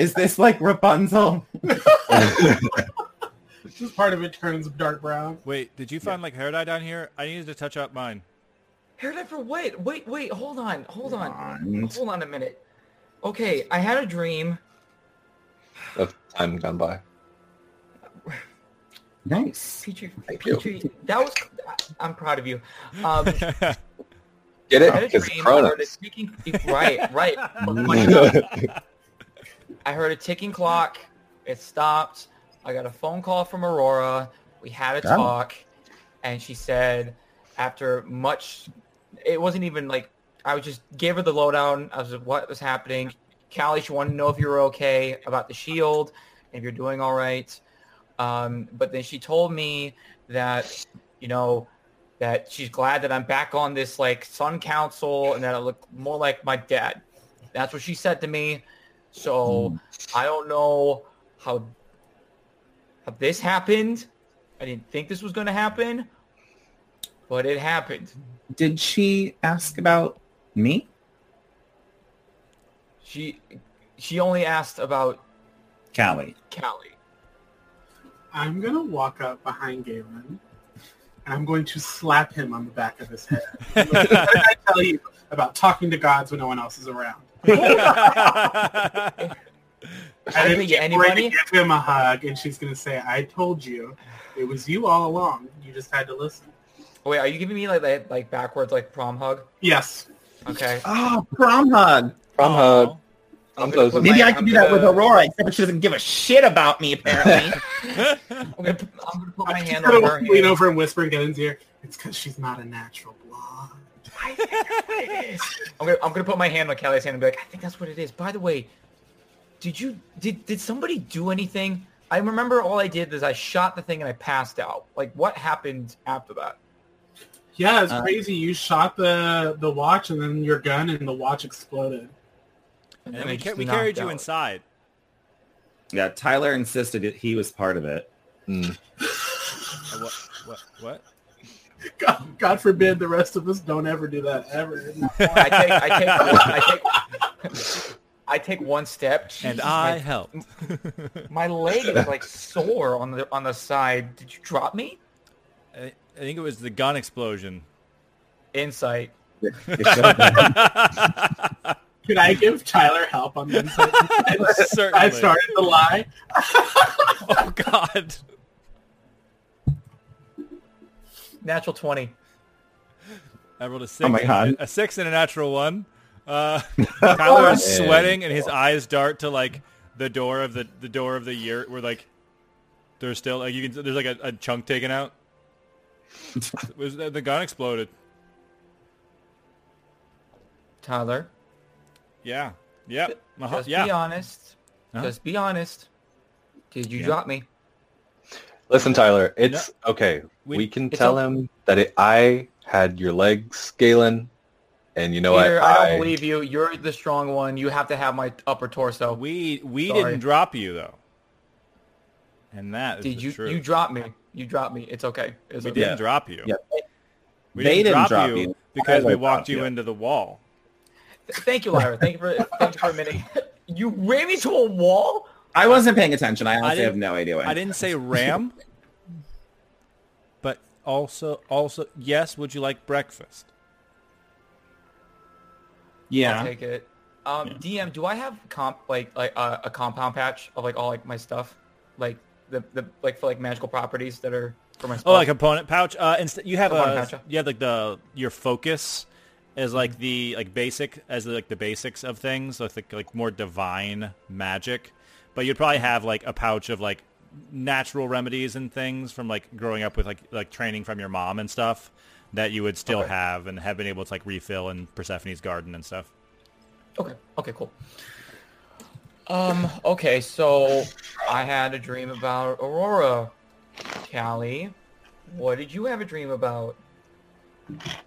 Is this like Rapunzel? Just part of it turns dark brown. Wait, did you find like hair dye down here? I needed to touch up mine. Hair dye for what? Wait, wait, hold on, hold on, Blonde. hold on a minute. Okay, I had a dream. of time gone by. Nice. Peachy, Thank you. Peachy, that was. I'm proud of you. Um, Get I it? had a Because dream. I heard a Cronus. ticking. Right, right. I heard a ticking clock. It stopped. I got a phone call from Aurora. We had a Oh. talk, and she said, after much, it wasn't even like I was just gave her the lowdown of what was happening. Callie, she wanted to know if you were okay about the shield, if you're doing all right. Um, but then she told me that, you know, that she's glad that I'm back on this like Sun Council and that I look more like my dad. That's what she said to me. So hmm. I don't know how how this happened. I didn't think this was going to happen, but it happened. Did she ask about me? She she only asked about Callie. Callie. I'm gonna walk up behind Galen and I'm going to slap him on the back of his head. what did I tell you about talking to gods when no one else is around? I didn't get she's going to anybody. give him a hug, and she's going to say, "I told you, it was you all along. You just had to listen." Wait, are you giving me like that like backwards like prom hug? Yes. Okay. Oh, prom hug. Prom hug. Oh. I'm Prom gonna Maybe my- I can I'm do that with gonna- Aurora, except she doesn't give a shit about me, apparently. I'm gonna put, I'm gonna put my I'm hand gonna on her lean hand. over and whisper in Galen's ear. It's because she's not a natural blonde. I think that's what it is. I'm gonna I'm gonna put my hand on Callie's hand and be like, I think that's what it is. By the way, did you did did somebody do anything? I remember all I did is I shot the thing and I passed out. Like what happened after that? Yeah, it's Uh, crazy. You shot the the watch and then your gun, and the watch exploded. and then we, ca- we carried knocked you inside. yeah, Tyler insisted it, he was part of it. Mm. Uh, What? What? What? God, God forbid the rest of us don't ever do that ever. I take I take one, I take I take one step And Jesus, I my, helped. my leg is like sore on the on the side. Did you drop me? I, I think it was the gun explosion. Insight. It should have been. Could I give Tyler help on the inside? I started to lie. Oh God. Natural twenty. I rolled a six. my God. A six and a natural one. Uh, Tyler is sweating, and his eyes dart to like the door of the the door of the year where like there's still like you can there's like a, a chunk taken out. was the, the gun exploded? Tyler. Yeah. Yep. Uh-huh. Just be honest. Huh? Just be honest. Did you Yeah. drop me? Listen, Tyler, it's okay. We- We, can tell o- him that it, I had your legs, Galen, and you know Peter, what? I don't believe you. You're the strong one. You have to have my upper torso. We we Sorry. didn't drop you though. And that is Did the you? truth. You dropped me. You dropped me. It's okay. It's we okay. didn't drop you. Yeah. We They didn't, didn't drop, drop you, you. because we walked you you. into the wall. Thank you, Lyra. Thank you for thank you for admitting. You ran me to a wall. I wasn't paying attention. I honestly didn't- have no idea. What I didn't say ram, but also also yes. Would you like breakfast? Yeah, I'll Yeah. take it. Um, DM, do I have comp like like uh, a compound patch of like all like my stuff, like the the like for like magical properties that are for my Oh, like a component pouch. Uh, instead you have Component a pouch, you have like the your focus as like the like basic as like the basics of things, so it's like like more divine magic. But you'd probably have like a pouch of like natural remedies and things from like growing up with like like training from your mom and stuff. that you would still Okay. have and have been able to like refill in Persephone's garden and stuff. Okay. Okay. Cool. Um. Okay. So I had a dream about Aurora. Callie, what did you have a dream about?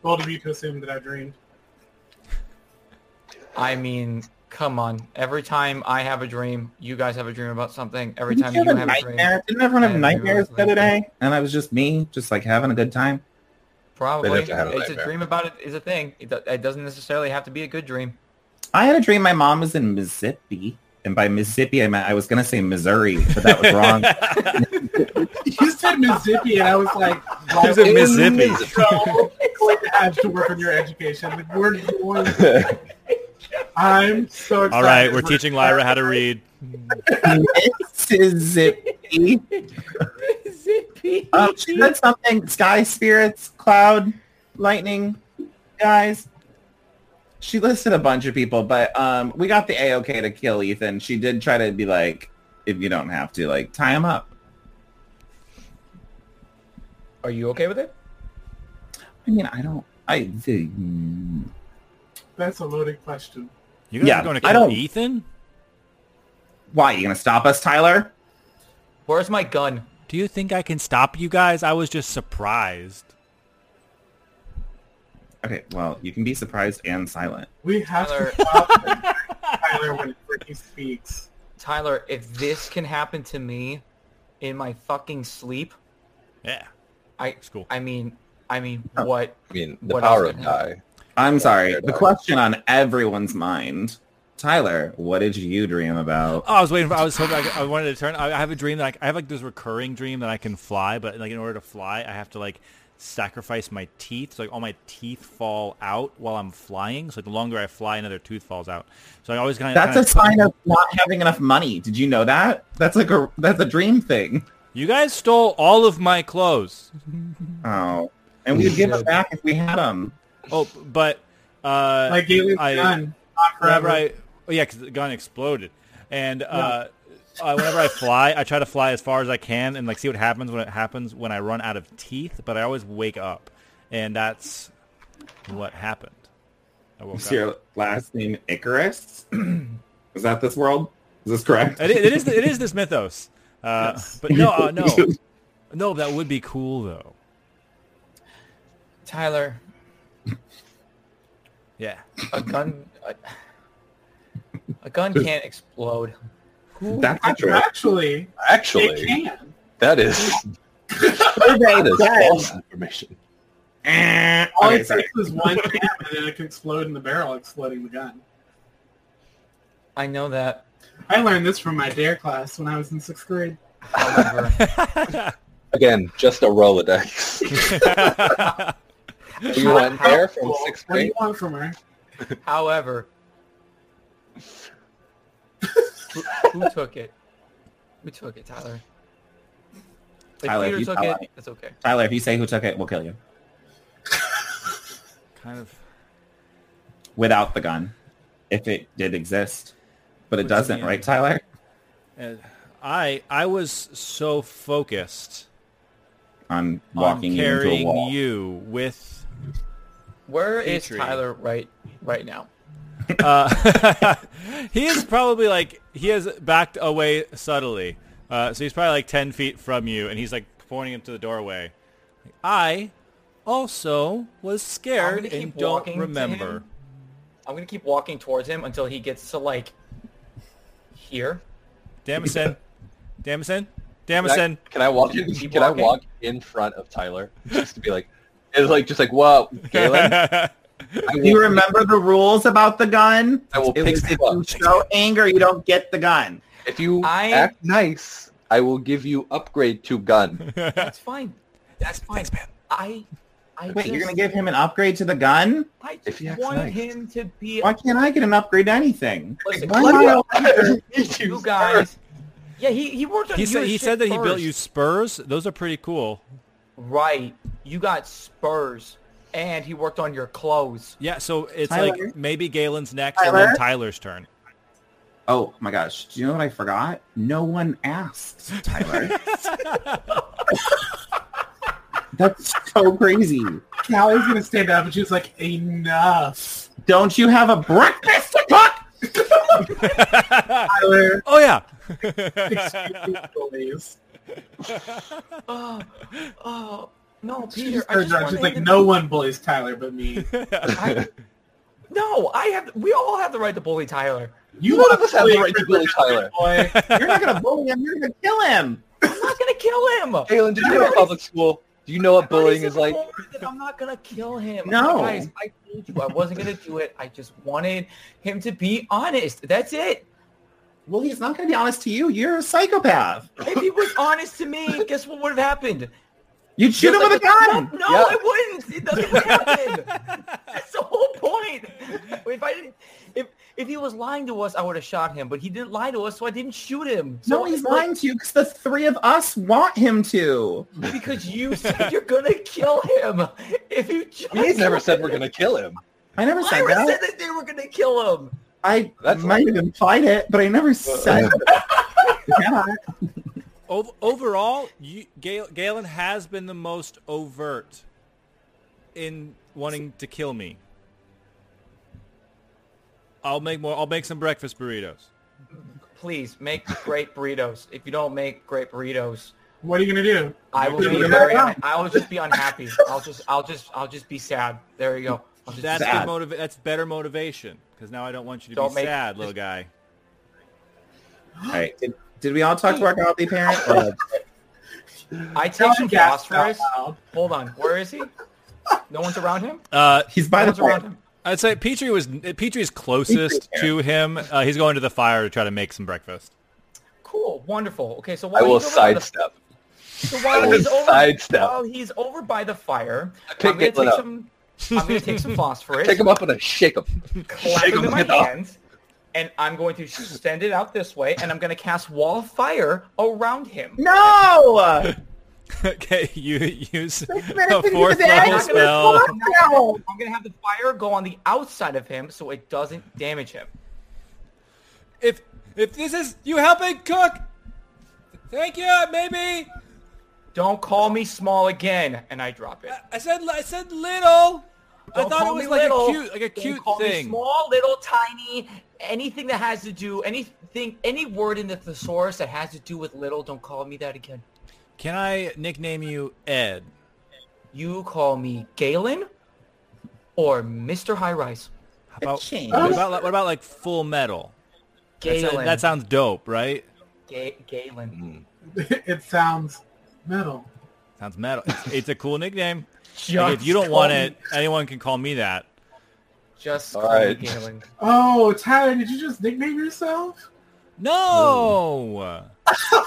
Bold of you to assume that I dreamed. I mean, come on. Every time I have a dream, you guys have a dream about something. Every Didn't time you you have a have a dream, nightmare? Didn't everyone have nightmares the other day? And I was just me, just like having a good time. probably They'd have to have a it's a dream about it is a thing. It, it doesn't necessarily have to be a good dream. I had a dream my mom was in Mississippi. And by Mississippi, I meant I was going to say Missouri, but that was wrong. You said Mississippi, and I was like, He was in Mississippi. So going to have to work on your education. Like, we're going. I'm so excited. All right, we're teaching Lyra how to read. Mississippi. Um, she said something. Sky spirits, cloud, lightning, guys. She listed a bunch of people, but um, we got the a okay to kill Ethan. She did try to be like, if you don't have to, like tie him up. Are you okay with it? I mean, I don't. I mm, That's a loaded question. You guys Yeah, are going to I don't- Ethan? why are you gonna stop us, Tyler? Where's my gun? Do you think I can stop you guys? I was just surprised. Okay, well, you can be surprised and silent. We have Tyler. to stop Tyler when he speaks. Tyler, if this can happen to me in my fucking sleep, Yeah, I it's cool. I mean I mean Oh. what I mean, the What power else of could happen? die. I'm sorry. The enough. question on everyone's mind, Tyler, what did you dream about? Oh, I was waiting for. I was hoping. I, I wanted to turn. I, I have a dream that I, I have like this recurring dream that I can fly, but like in order to fly, I have to like sacrifice my teeth. So like all my teeth fall out while I'm flying. So like, the longer I fly, another tooth falls out. So I always kind of. That's a sign of not having enough money. Did you know that? That's like a that's a dream thing. You guys stole all of my clothes. Oh, and we'd give them back if we had them. Oh, but uh, Like Galen's I- gun. Not whenever forever. I, oh yeah, because the gun exploded, and uh, uh, whenever I fly, I try to fly as far as I can and like see what happens when it happens when I run out of teeth. But I always wake up, and that's what happened. I woke Is up. your last name Icarus? Is that this world? Is this correct? It, it is. It is this mythos. Uh, Yes. But no, uh, no, no. That would be cool though. Tyler, Yeah. a gun a, a gun can't explode. That's not true. Actually, it Actually, can. that is that is false information. Eh, All okay, it sorry. takes is one jam, and then it can explode in the barrel, exploding the gun. I know that. I learned this from my DARE class when I was in sixth grade. However, Again, just a Rolodex. you went there from Cool. sixth What do you want from her? however, who, who took it? Who took it, Tyler? If Tyler, Peter you took tell it, me. that's okay. Tyler, if you say who took it, we'll kill you kind of. without the gun, if it did exist. But it What's doesn't, the right. Tyler? I I was so focused On on walking you into a carrying wall. you with Where is Petrie. Tyler right right now? Uh, he is probably like he has backed away subtly. Uh, so he's probably like ten feet from you, and he's like pointing into the doorway. I also was scared and don't walking to remember. I'm gonna keep walking towards him until he gets to like here. Damison, Damison, Can I, Damison. can I walk? In, can I walk in front of Tyler just to be like, it's like just like, whoa, Galen, Do you remember the rules about the gun? I will It pick was if you you show anger, you don't get the gun. If you I- act nice, I will give you upgrade to gun. That's fine. That's fine. Man. I I Wait, you're gonna give him an upgrade to the gun? I if just he acts wanted nice. him to be. Why can't I get an upgrade to anything? Listen, Why Let am I me- you guys. Yeah, he he worked on he said he said that he built you spurs. Those are pretty cool. Right. You got spurs, and he worked on your clothes. Yeah, so it's Tyler? like maybe Galen's next, and then Tyler's turn. Oh my gosh! Do you know what I forgot? No one asked, Tyler. That's so crazy. Callie's gonna stand up and she's like, enough. Don't you have a breakfast to cook? Tyler, oh yeah. excuse me, please. Oh, oh, no, She Peter. just I just she's like, no be- one bullies Tyler but me. I, no, I have. We all have the right to bully Tyler. You None of want us have the right to bully Tyler. boy. You're not gonna bully him. You're gonna kill him. I'm not gonna kill him. Galen, did you go to public school? Do you know what bullying is like? I'm not gonna kill him. No. guys, I told you I wasn't gonna do it. I just wanted him to be honest. That's it. Well, he's not gonna be honest to you. You're a psychopath. If he was honest to me, guess what would have happened? You'd shoot him Just with a gun. No, no Yeah. I wouldn't. It doesn't happen. That's the whole point. If I didn't, if if he was lying to us, I would have shot him. But he didn't lie to us, so I didn't shoot him. So No, he's it's like- lying to you because the three of us want him to. because you said you're gonna kill him. If you just We never said we're gonna kill him. I never said Lyra that. said that they were gonna kill him. I That's might have implied it, but I never uh, said uh. yeah. Ov- overall, you, Gal- Galen has been the most overt in wanting to kill me. I'll make more. I'll make some breakfast burritos. Please make great burritos. If you don't make great burritos, What are you gonna do? I will be very. go. I will just be unhappy. I'll just. I'll just. I'll just be sad. There you go. I'll just That's be good sad. motiva- That's better motivation because now I don't want you to Don't be make- sad, little guy. All right. Did, did we all talk to our godly parent? Or- I take some gas phosphorus. Hold on. Where is he? No one's around him. Uh, He's by No the one's around fire. him. I'd say Petrie was Petrie's is closest to him. Uh, he's going to the fire to try to make some breakfast. Cool. Wonderful. Okay. So I will he's over by the- sidestep. So while I will he's over, sidestep. while he's over by the fire, Pick I'm gonna Galen take up. some. I'm gonna take some phosphorus. Pick him up and I shake him. clap Shake it him in my with off. Hands, and I'm going to send it out this way, and I'm going to cast wall of fire around him. No! okay, you use a fourth level I'm spell. I'm going to have the fire go on the outside of him so it doesn't damage him. If if this is you helping cook, thank you. Maybe Don't call me small again, and I drop it. I said I said little. I Don't thought it was like little. a cute like a Don't cute call Me thing. small, little, tiny, anything that has to do anything, any word in the thesaurus that has to do with little. Don't call me that again. Can I nickname you Ed? You call me Galen or Mr. High Rise. How about what about like, what about like Full Metal? Galen. sounds- that sounds dope, right? Ga- Galen. Mm. it sounds metal. Sounds metal. It's, it's a cool nickname. Like, if you don't call want me- it, anyone can call me that. Just All call right. me Galen. Oh, Tyler, did you just nickname yourself? No.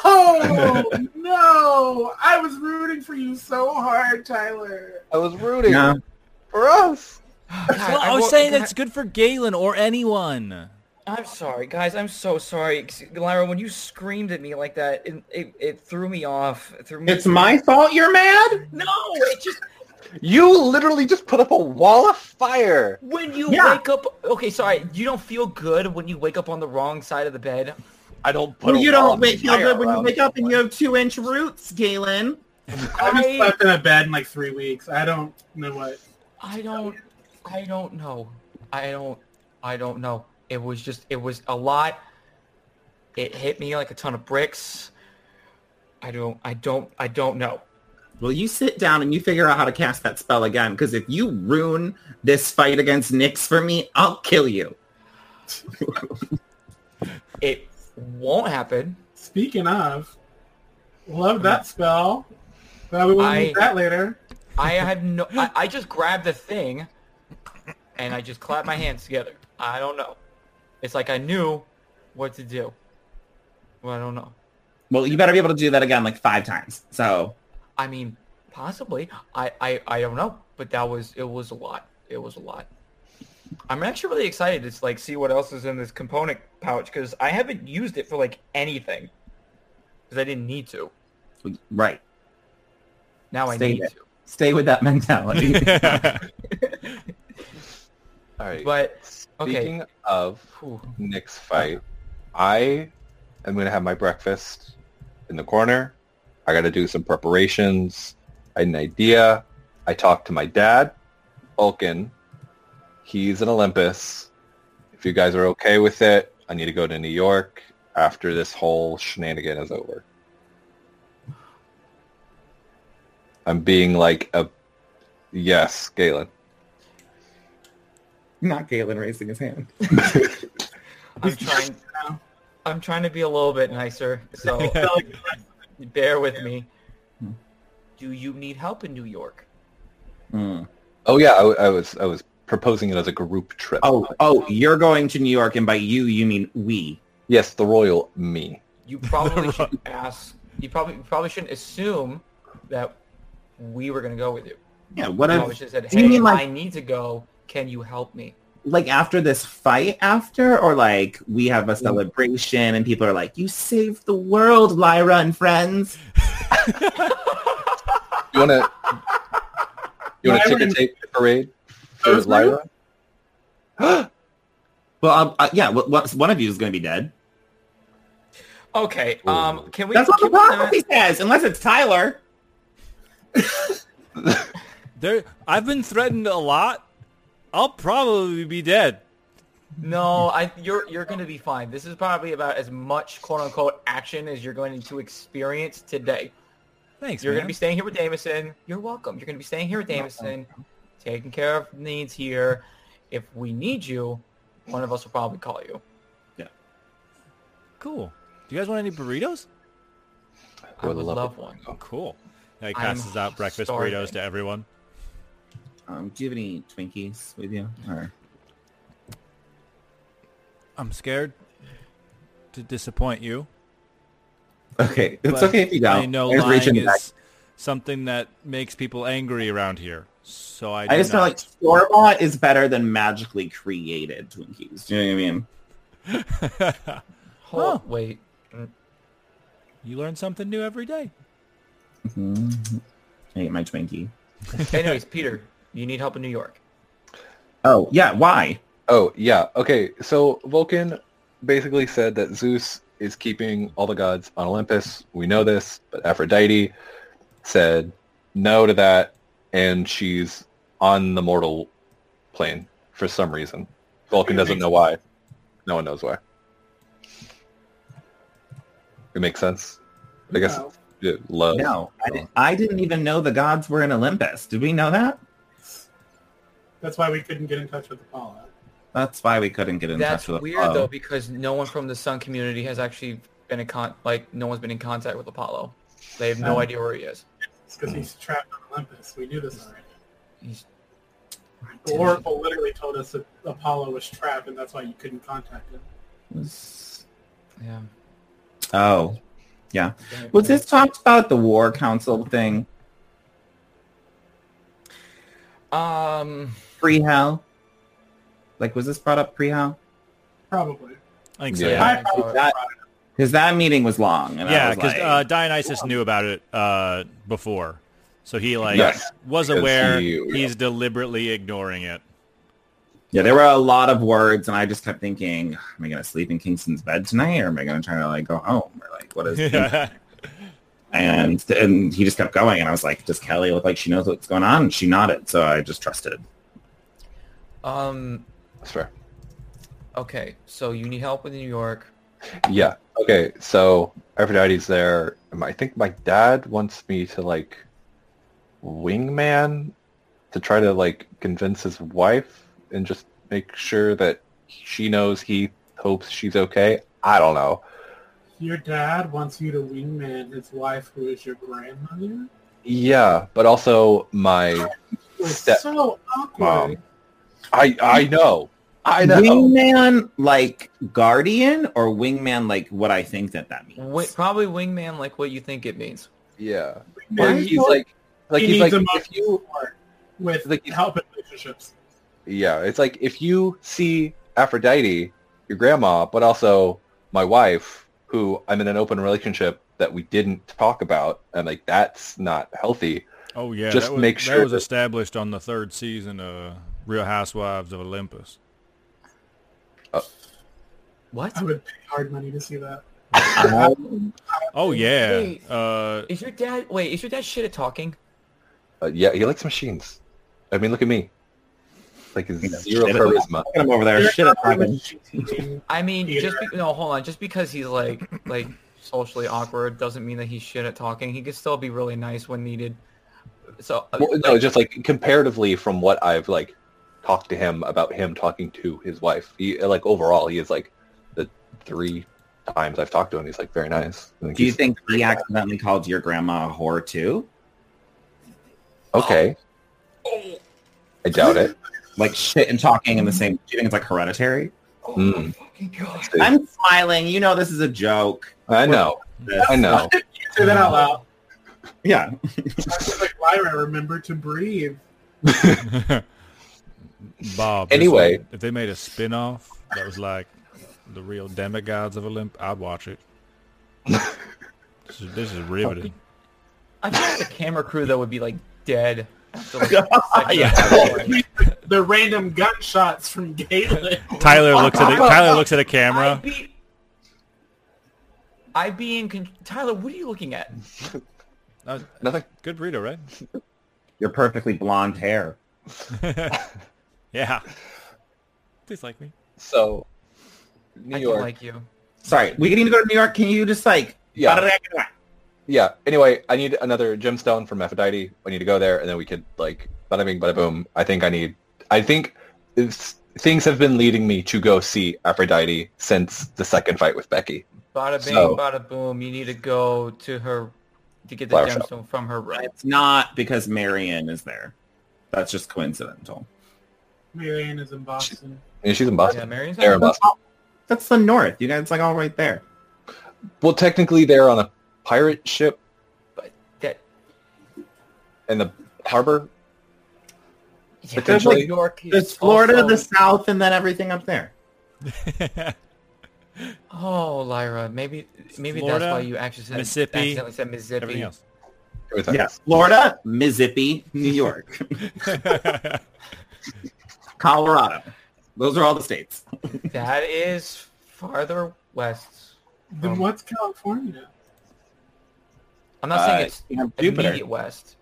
Oh no! I was rooting for you so hard, Tyler. I was rooting No. for us. Well, I was wo- saying God, it's good for Galen or anyone. I'm sorry, guys. I'm so sorry, Lyra. When you screamed at me like that, it it, it threw me off. It threw me. It's my fault you're mad? no. It just You literally just put up a wall of fire. when you Yeah. wake up. Okay, sorry. You don't feel good when you wake up on the wrong side of the bed. I don't put Well, a you wall don't of wait, feel good when you wake up and you have two inch roots, Galen. I haven't I slept in a bed in like three weeks. I don't know what. I don't. I don't know. I don't. I don't know. It was just. It was a lot. It hit me like a ton of bricks. I don't. I don't. I don't know. Well, you sit down and you figure out how to cast that spell again, because if you ruin this fight against Nyx for me, I'll kill you. It won't happen. Speaking of, love that spell. But we will I- use that later. I had no. I, I just grabbed the thing, and I just clapped my hands together. I don't know. It's like I knew what to do. Well, I don't know. Well, you better be able to do that again like five times. So, I mean, possibly. I, I, I don't know. But that was it was a lot. It was a lot. I'm actually really excited to like see what else is in this component pouch because I haven't used it for like anything because I didn't need to. right. Now I Stay need there. to. Stay with that mentality. All right. But okay. Speaking of Whew. Nyx fight, I am gonna have my breakfast in the corner. I got to do some preparations. I had an idea. I talked to my dad, Vulcan. He's an Olympus. If you guys are okay with it, I need to go to New York after this whole shenanigan is over. I'm being like a yes, Galen. Not Galen raising his hand. I'm trying. I'm trying to be a little bit nicer, so bear with me. Do you need help in New York? Hmm. Oh yeah, I, I was I was proposing it as a group trip. Oh, oh, you're going to New York, and by you, you mean we. yes, the royal me. You probably should ask. You probably you probably shouldn't assume that we were going to go with you. Yeah, what You if, should have said, do you "Hey, mean, like- I need to go. Can you help me?" Like after this fight after, or like we have a celebration and people are like, you saved the world, Lyra and friends. You wanna you wanna ticker Lyra- tape the parade for Those Lyra? Well, um, uh, yeah, well, one one of you is going to be dead. Okay. Um. Can we? That's what the can we not- prophecy says, unless it's Tyler. There, I've been threatened a lot. I'll probably be dead. No, I you're you're going to be fine. This is probably about as much quote unquote action as you're going to experience today. Thanks, You're man. going to be staying here with Damison. You're welcome. You're going to be staying here with Damison, taking care of needs here. If we need you, one of us will probably call you. Yeah. Cool. Do you guys want any burritos? I Would would love love it. one. Cool. Yeah, he I'm passes out breakfast starving. burritos to everyone. Um, do you have any Twinkies with you? Or I'm scared to disappoint you. okay, it's okay if you don't. I know I lying in the back. is something that makes people angry around here. So I, I do just feel not. like store bought is better than magically created Twinkies. Do you know what I mean? Hold, Oh. wait. you learn something new every day. Mhm. I ate my Twinkie. Anyways, Peter, you need help in New York. Oh yeah, why? Oh yeah, okay. So Vulcan basically said that Zeus is keeping all the gods on Olympus. We know this, but Aphrodite said no to that, and she's on the mortal plane for some reason. Vulcan doesn't know why. No one knows why. It makes sense. I guess No. it, love. No, I, didn't, I didn't even know the gods were in Olympus. Did we know that? That's why we couldn't get in touch with Apollo. That's why we couldn't get in That's touch with Apollo. weird Apollo. though because no one from the Sun community has actually been in con like no one's been in contact with Apollo. They have no Um, idea where he is. It's because he's trapped on Olympus. We knew this already. He's The Oracle literally told us that Apollo was trapped, and that's why you couldn't contact him. Yeah. Oh, yeah. Was this talked about the War Council thing? Um. Pre-Hell? Like, was this brought up pre-Hell? Probably. I think so. Yeah. Yeah, I that- Because that meeting was long. And yeah, because like, uh, Dionysus knew about it uh, before, so he like Yes, was aware. he- he's deliberately ignoring it. yeah, there were a lot of words, and I just kept thinking, am I going to sleep in Kingston's bed tonight, or am I going to try to like go home, or like what is? and and he just kept going, and I was like, does Kelly look like she knows what's going on? And she nodded, so I just trusted. Um. That's fair. Okay. So you need help with New York. Yeah. Okay. So Aphrodite's there. Um, I think my dad wants me to like wingman to try to like convince his wife and just make sure that she knows he hopes she's okay. I don't know. Your dad wants you to wingman his wife, who is your grandmother. Yeah, but also my Step so awkward. mom. I I know. I know. Wingman like guardian, or wingman like what I think that that means. Wi- probably wingman, like what you think it means. Yeah. Wingman, he's like like he he's needs like if you support with like- help in relationships. Yeah, it's like if you see Aphrodite, your grandma, but also my wife, who I'm in an open relationship that we didn't talk about, and like that's not healthy. Oh yeah, Just that was, make sure that was that- established on the third season of Real Housewives of Olympus. What? I would pay hard money to see that. Oh yeah, Wait. uh, Is your dad? Wait, is your dad shit at talking? Uh, yeah, he likes machines. I mean, look at me. Like You know, zero charisma. Look at him over there. Shit at talking. I mean, Peter. just be, no, hold on. Just because he's like like socially awkward doesn't mean that he's shit at talking. He can still be really nice when needed. So uh, Well, no, just like comparatively from what I've like talked to him about him talking to his wife. He like overall, he is like the three times I've talked to him. He's like very nice. Do you think he accidentally called your grandma a whore too? Okay. I doubt it. Like shit and talking in the same. Do you think it's like hereditary? Mm. fucking god. I'm smiling. You know this is a joke. I know. I know. Say that out loud. Yeah. I was like, Lyra, remember to breathe. Bob. Anyway. one, if they made a spin-off that was like the real demigods of Olymp, I'd watch it. this, is, this is riveting. I feel like the camera crew though would be like dead. After, like, Yeah. Second episode. The random gunshots from Galen. Tyler looks at the, Tyler looks at a camera. I'd be, I'd be in. Con- Tyler, what are you looking at? Uh, Nothing. good burrito, right? Your perfectly blonde hair. yeah. Please like me. So New I York. don't like you. Sorry, we need to go to New York. Can you just like? Yeah. yeah. Anyway, I need another gemstone from Aphrodite. I need to go there, and then we could like bada bing, bada boom. I think I need. I think it's, things have been leading me to go see Aphrodite since the second fight with Becky. Bada bing, So- bada boom. You need to go to her to get the Flower shop. gemstone from her. Right. It's not because Marion is there. That's just coincidental. Marianne is in Boston. And she's in Yeah, Boston. Marion's They're in not- Boston. That's the north. You guys it's like all right there. Well, technically, they're on a pirate ship But that. in the harbor. Yeah, Potentially. New York. There's Florida, also- the south, and then everything up there. Oh, Lyra, maybe maybe Florida, that's why you actually said Mississippi, accidentally said Mississippi. Everything else. Yeah, Florida, Mississippi, New York, Colorado. Those are all the states. That is farther west. Then Um, what's California? I'm not Uh, saying it's You have Jupiter. immediate west.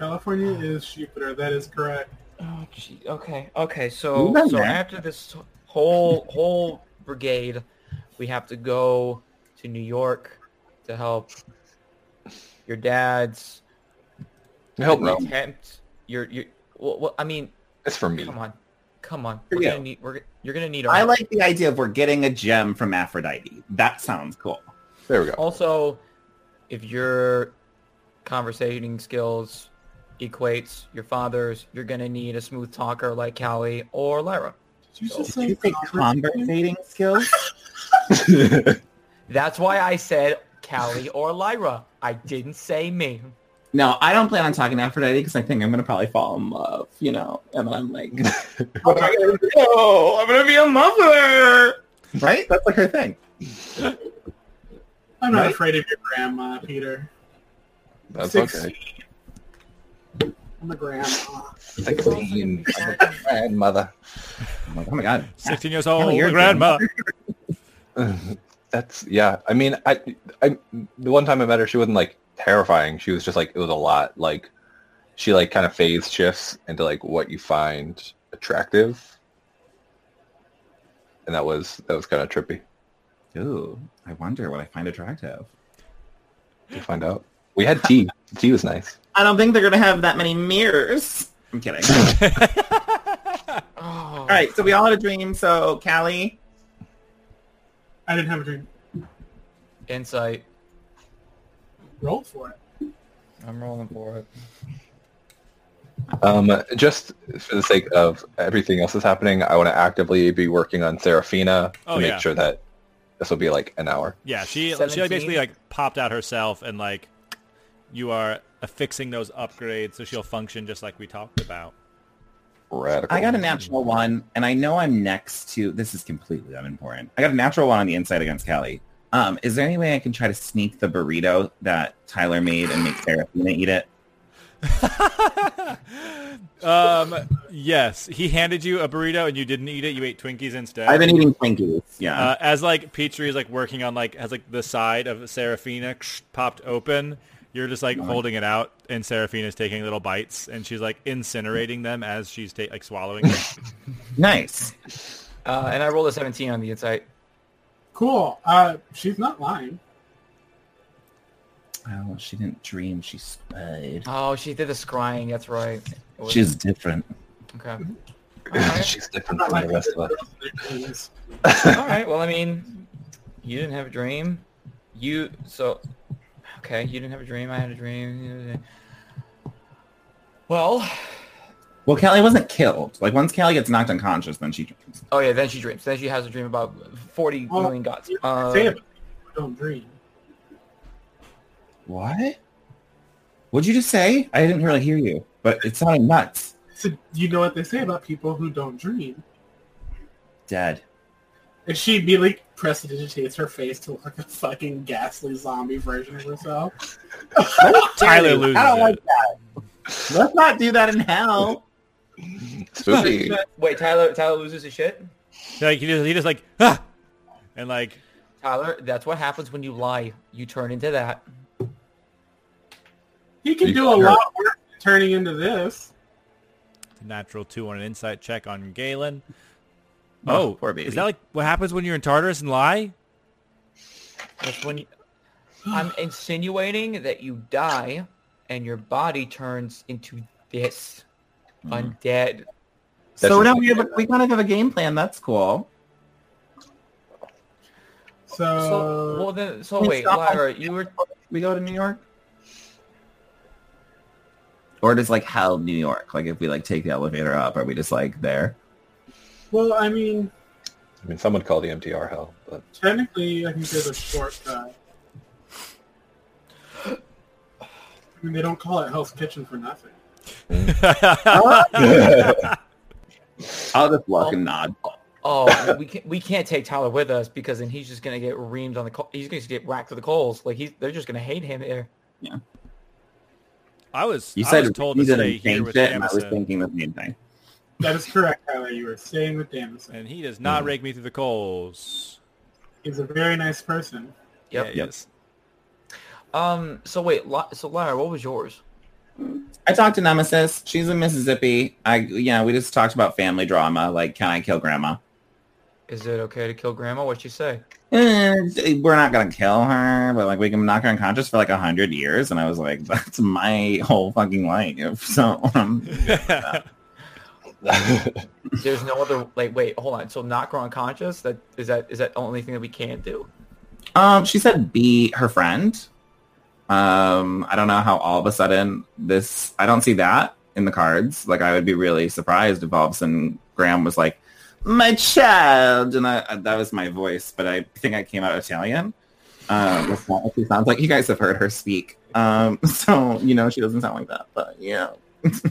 California is Jupiter. That is correct. Oh, gee. Okay. Okay. So so there. after this whole whole brigade, we have to go to New York to help your dad's Help Rome. attempt. Your your. Well, well, I mean, It's for me. come on, come on. We're you. gonna need. We're you're gonna need our. I help. like the idea of we're getting a gem from Aphrodite. That sounds cool. There we go. Also, if your conversating skills equates your father's, you're gonna need a smooth talker like Callie or Lyra. Did you So- Did you say conversating? conversating skills? That's why I said Callie or Lyra. I didn't say me. No, I don't plan on talking to Aphrodite because I think I'm gonna probably fall in love, you know. And then I'm like, what am I gonna do? I'm gonna be in love with her, right? That's like her thing. I'm not Right? afraid of your grandma, Peter. That's 16. okay. I'm a grandma. 16. I'm a grandmother. I'm like, oh my god, 16 years old, your grandma. That's yeah. I mean, I, I the one time I met her, she wasn't like terrifying. She was just like it was a lot. Like she like kind of phase shifts into like what you find attractive, and that was that was kind of trippy Ooh, I wonder what I find attractive. to find out. We had tea. tea was nice. I don't think they're gonna have that many mirrors. I'm kidding. Oh. all right, so we all had a dream. So Callie, I didn't have a dream. Insight. Roll for it. I'm rolling for it. Um, just for the sake of everything else that's happening, I want to actively be working on Seraphina to Oh, make yeah. sure that this will be like an hour. Yeah, she she like basically like popped out herself and like you are affixing those upgrades so she'll function just like we talked about. Radical. I got a natural one, and I know I'm next to. This is completely unimportant. I got a natural one on the inside against Callie. Um, is there any way I can try to sneak the burrito that Tyler made and make Seraphina eat it? um, yes, he handed you a burrito and you didn't eat it. You ate Twinkies instead. I've been eating Twinkies. Yeah. uh, as like Petrie is like working on like has like the side of Seraphina popped open. You're just like holding it out, and Seraphina's taking little bites, and she's like incinerating them as she's ta- like swallowing them. Nice. Uh, and I rolled a 17 on the insight. Cool. Uh, she's not lying. Oh, she didn't dream. She spied. Oh, she did the scrying. That's right. Was- She's different. okay. All right. She's different from the rest of us. girls and their dreams. All right. Well, I mean, you didn't have a dream. You so okay. You didn't have a dream. I had a dream. Well, Well, Callie wasn't killed. Like once Callie gets knocked unconscious, then she dreams. oh yeah. Then she dreams. Then she has a dream about forty Well, million gods. You Uh, say about don't dream. What? What'd you just say? I didn't really hear you, but it sounded nuts. So you know what they say about people who don't dream. Dead. And she immediately prestidigitates her face to look like a fucking ghastly zombie version of herself. Tyler loses I don't it. like that. Let's not do that in hell. Spooky. wait, Tyler. Tyler loses his shit. like he just, he just like ah, and like Tyler, that's what happens when you lie. You turn into that. He can You do a sure? lot worse turning into this. natural two on an insight check on Galen. Oh, Oh, poor baby. Is that like what happens when you're in Tartarus and lie? That's when you, I'm insinuating that you die and your body turns into this mm-hmm. undead. So now we have a, we kind of have a game plan. That's cool. So, So well then so It's wait, Lyra, you were We go to New York, or does like hell New York? Like if we like take the elevator up, are we just like there? Well, I mean, I mean, some would call the MTR hell, but technically, I think there's a shortcut. I mean, they don't call it Hell's Kitchen for nothing. I'll just look and nod. Oh, oh we can't we can't take Tyler with us because then he's just gonna get reamed on the co- he's gonna get whacked to the coals. Like he's they're just gonna hate him there. Yeah. I was You I said was told to you stay here with it, I was thinking the same thing. That is correct, Tyler. You are staying with Damison. and he does not rake me through the coals. He's a very nice person. Yep. Yeah, he is. Um. So wait. Li- So Lyra, what was yours? I talked to Nemesis. She's in Mississippi. I, you know, we just talked about family drama. Like, can I kill grandma? Is it okay to kill Grandma? What'd she say? Eh, we're not gonna kill her, but like we can knock her unconscious for like a hundred years. And I was like, that's my whole fucking life. So, um, There's no other. Like, wait, hold on. So not her unconscious. That is that is that the only thing that we can't do? um, she said be her friend. Um, I don't know how all of a sudden this. I don't see that in the cards. Like, I would be really surprised if all of a sudden Graham was like, my child, and I, that was my voice, but I think I came out Italian. Um, that's not what she sounds like. You guys have heard her speak. Um, so, you know, she doesn't sound like that, but yeah,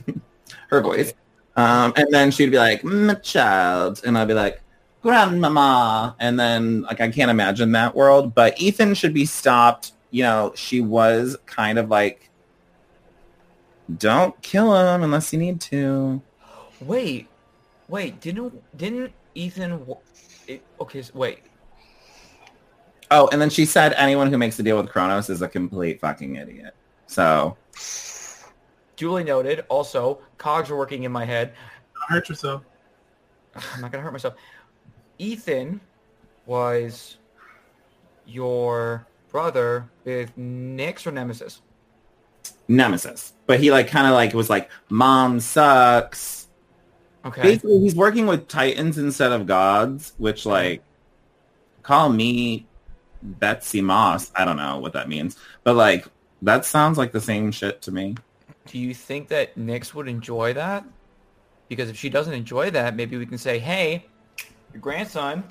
her voice. Um, and then she'd be like, my child, and I'd be like, grandmama. And then, like, I can't imagine that world, but Ethan should be stopped. You know, she was kind of like, don't kill him unless you need to. Wait, wait. Didn't didn't Ethan? It, okay. So wait. Oh, and then she said anyone who makes a deal with Kronos is a complete fucking idiot. So, Duly noted. Also, cogs are working in my head. Don't hurt yourself. I'm not gonna hurt myself. Ethan was your brother with Nyx or Nemesis. Nemesis. But he like kind of like was like, mom sucks. Okay. Basically, he's working with titans instead of gods, which like, call me Betsy Moss. I don't know what that means. But like, that sounds like the same shit to me. Do you think that Nyx would enjoy that? Because if she doesn't enjoy that, maybe we can say, "Hey, your grandson,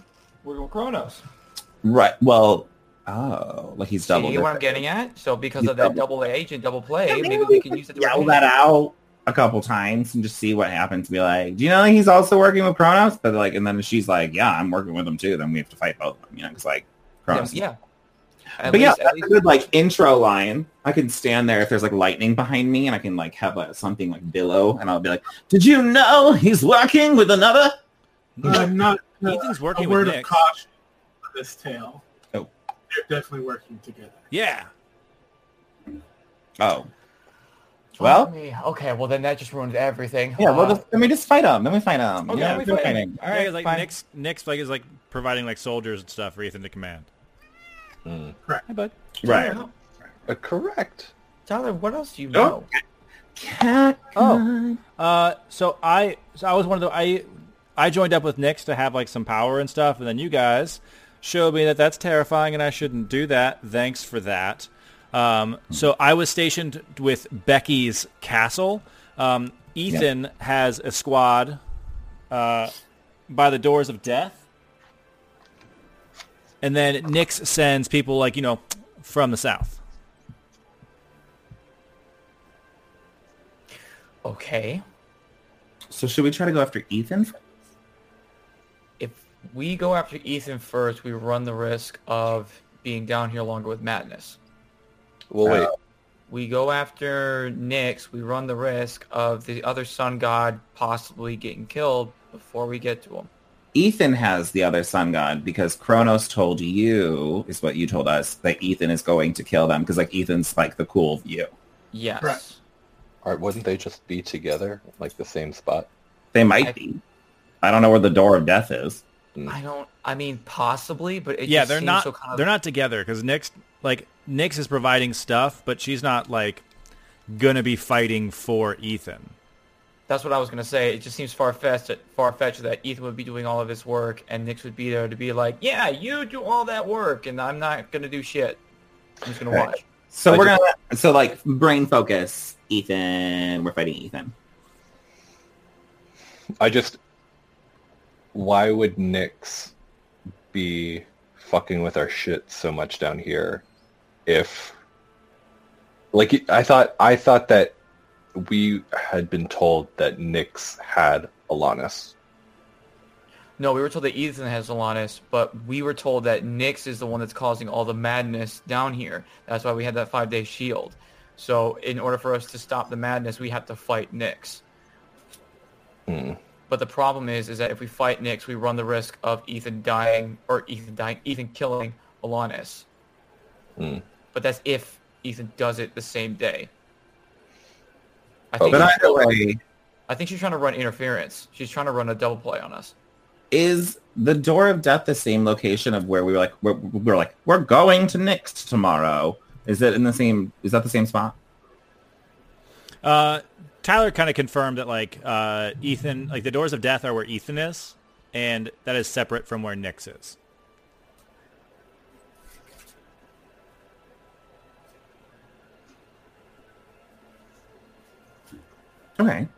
we're with Kronos." Right. Well, oh, like he's double. See what I'm getting at? So because He's of that double- double agent, double play, Yeah, maybe maybe we can use it to yell that out a couple times and just see what happens. Be like, do you know he's also working with Kronos? But like, and then she's like, yeah, I'm working with him too. Then we have to fight both of them, you know, because like Yeah, Kronos. yeah. At But yeah, least, at that's a good like intro line. I can stand there if there's like lightning behind me, and I can like have like, something like billow, and I'll be like, "Did you know he's working with another?" I'm not. Uh, Ethan's a working word with of Nyx. caution for this tale. Oh. They're definitely working together. Yeah. Oh. Well, me. okay, well then that just ruined everything. yeah. Well, Uh, just, let me just fight them. Let me fight them. Okay, yeah, let me we're fighting. All Yeah, like fine. Nyx Nyx like is like providing like soldiers and stuff for Ethan to command. Mm. Hey, bud. Right. Tyler, Uh, correct. Tyler, what else do you Oh. know? Cat. Oh. Uh, so I so I was one of the I I joined up with Nyx to have like some power and stuff, and then you guys showed me that that's terrifying and I shouldn't do that. Thanks for that. Um, so I was stationed with Becky's castle. Um, Ethan has a squad uh, by the doors of death, and then Nyx sends people like you know from the south. Okay. So should we try to go after Ethan? first? If we go after Ethan first, we run the risk of being down here longer with Madness. Well, wait. Uh, We go after Nyx, we run the risk of the other sun god possibly getting killed before we get to him. Ethan has the other sun god because Kronos told you, is what you told us, that Ethan is going to kill them because like Ethan's like the cool view. Yes. Correct. Or wouldn't they just be together, like the same spot? They might I- be. I don't know where the door of death is. I don't. I mean, possibly, but it yeah, just they're seems not. So kind of, They're not together because Nyx, like Nyx, is providing stuff, but she's not like gonna be fighting for Ethan. That's what I was gonna say. It just seems far fetched. Far fetched that Ethan would be doing all of his work, and Nyx would be there to be like, "Yeah, you do all that work, and I'm not gonna do shit. I'm just gonna Right. watch." So I we're just- gonna so like brain focus. Ethan, we're fighting Ethan. I just, why would Nyx be fucking with our shit so much down here if, like, I thought, I thought that we had been told that Nyx had Alanis. No, we were told that Ethan has Alanis, but we were told that Nyx is the one that's causing all the madness down here. That's why we had that five-day shield. So in order for us to stop the madness, we have to fight Nyx. Hmm. But the problem is, is that if we fight Nyx, we run the risk of Ethan dying or Ethan dying, Ethan killing Alanis. Hmm. But that's if Ethan does it the same day. I think, But she's either way, I think she's trying to run interference. She's trying to run a double play on us. is the door of death the same location of where we were like we're, we're like we're going to Nyx tomorrow? Is it in the same? Is that the same spot? Uh, Tyler kind of confirmed that like uh, Ethan, like the doors of death are where Ethan is, and that is separate from where Nyx is. Okay.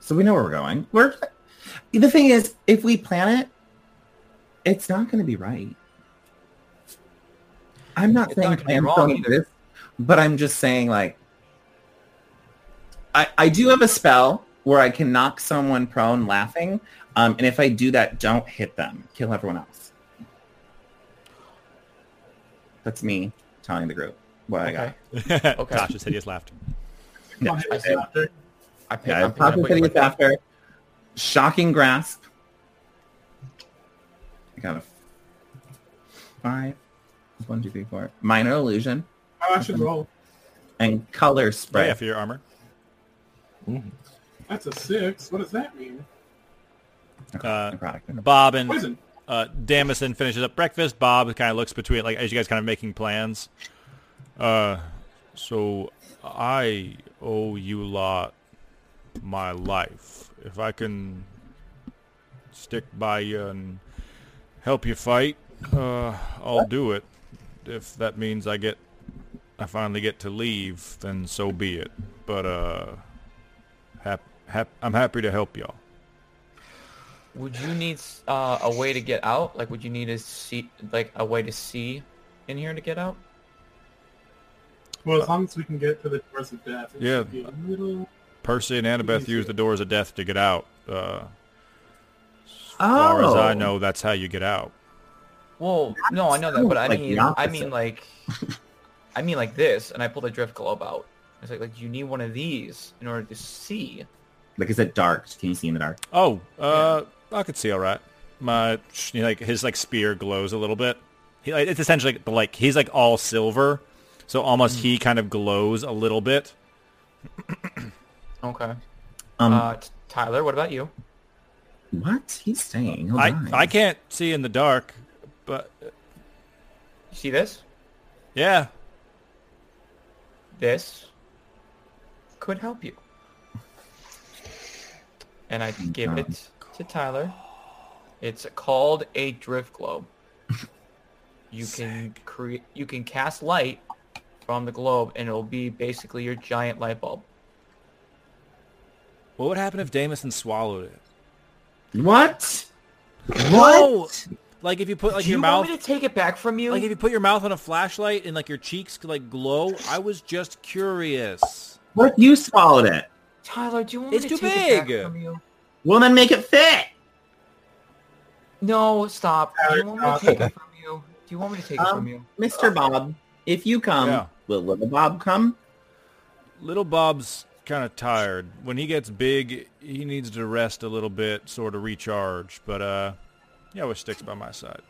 So we know where we're going. We're the thing is, if we plan it, it's not going to be right. I'm not It's saying not gonna be plan wrong either. this, but I'm just saying like I I do have a spell where I can knock someone prone laughing, um, and if I do that, don't hit them. Kill everyone else. That's me telling the group what I got. Okay. Okay. Tasha's hideous laughter. Come on, Yeah. After. I pick, Yeah, I'm picking up Papa what you're Hideous putting- after shocking grasp. I got a five. One, two, three, four. Minor illusion Oh, I should roll. and color spray. yeah, for your armor. That's a six. What does that mean? Uh, Bob and Poison. uh, Damison finishes up breakfast. Bob kind of looks between, like, as you guys kind of making plans. Uh, so I owe you a lot my life. If I can stick by you and help you fight, uh, I'll do it. If that means I get, I finally get to leave, then so be it. But uh, hap, hap, I'm happy to help y'all. Would you need uh, a way to get out? Like, would you need a see, like a way to see in here to get out? Well, as long as we can get to the doors of death. It Yeah. should be a little... Percy and Annabeth Easy. use the doors of death to get out. Uh, as far as I Oh. know, that's how you get out. Well, no, I know that, but I Like the mean, I mean like, I mean like this, and I pulled a drift globe out. It's like, like you need one of these in order to see. Like, is it dark? Can you see in the dark? Oh, uh, I could see all right. My you know, like his like spear glows a little bit. He, like, it's essentially like he's like all silver, So almost he kind of glows a little bit. Okay. Um, uh, T- Tyler, what about you? what? He's saying? He'll I die. I can't see in the dark, but You see this? yeah. This could help you. And I give it to Tyler. It's called a drift globe. You can create you can cast light from the globe and it'll be basically your giant light bulb. What would happen if Damison swallowed it? What? No! Like if you put like Do your you mouth You want me to take it back from you? like if you put your mouth on a flashlight and like your cheeks could like glow. I was just curious. What? You swallowed it. Tyler, do you want It's me to too take it big. back from you? Well, then make it fit. No, stop. Do you want me to Tyler, take it from you? Do you want me to take it Um, from you? Mr. Bob, if you come, Yeah. will little Bob come? Little Bob's kind of tired. When he gets big, he needs to rest a little bit, sort of recharge. But uh, he always sticks by my side.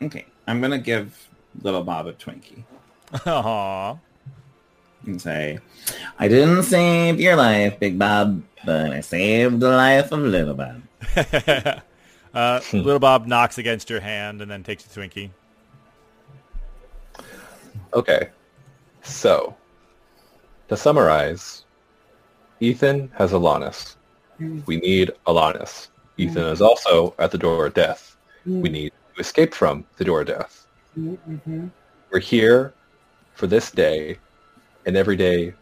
Okay, I'm gonna give little Bob a Twinkie Aww. and say, "I didn't save your life, Big Bob, but I saved the life of little Bob." uh, little Bob knocks against your hand and then takes a Twinkie. Okay. So, to summarize, Ethan has Alanis. Mm. We need Alanis. Ethan is also at the door of death. Mm. We need to escape from the door of death. Mm, mm-hmm. We're here for this day, and every day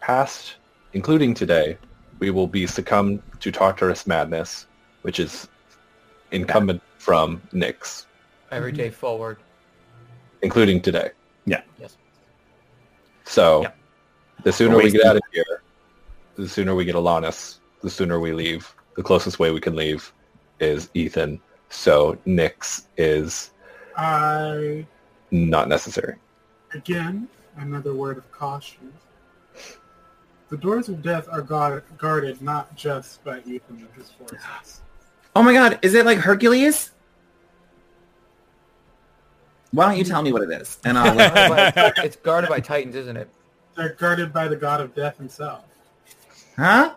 past, including today, we will be succumbed to Tartarus madness, which is incumbent from Nyx, Every day mm-hmm. forward. including today. Yeah. Yes. So, Yeah. The sooner we get out of here, the sooner we get Alanis, the sooner we leave. The closest way we can leave is Ethan. So Nyx is I not necessary. again another word of caution. The doors of death are guard- guarded not just by Ethan and his forces. Oh my God, is it like Hercules? Why don't you mm-hmm. tell me what it is, and I'll. Guarded by- it's guarded by titans, isn't it? They're guarded by the god of death himself. huh?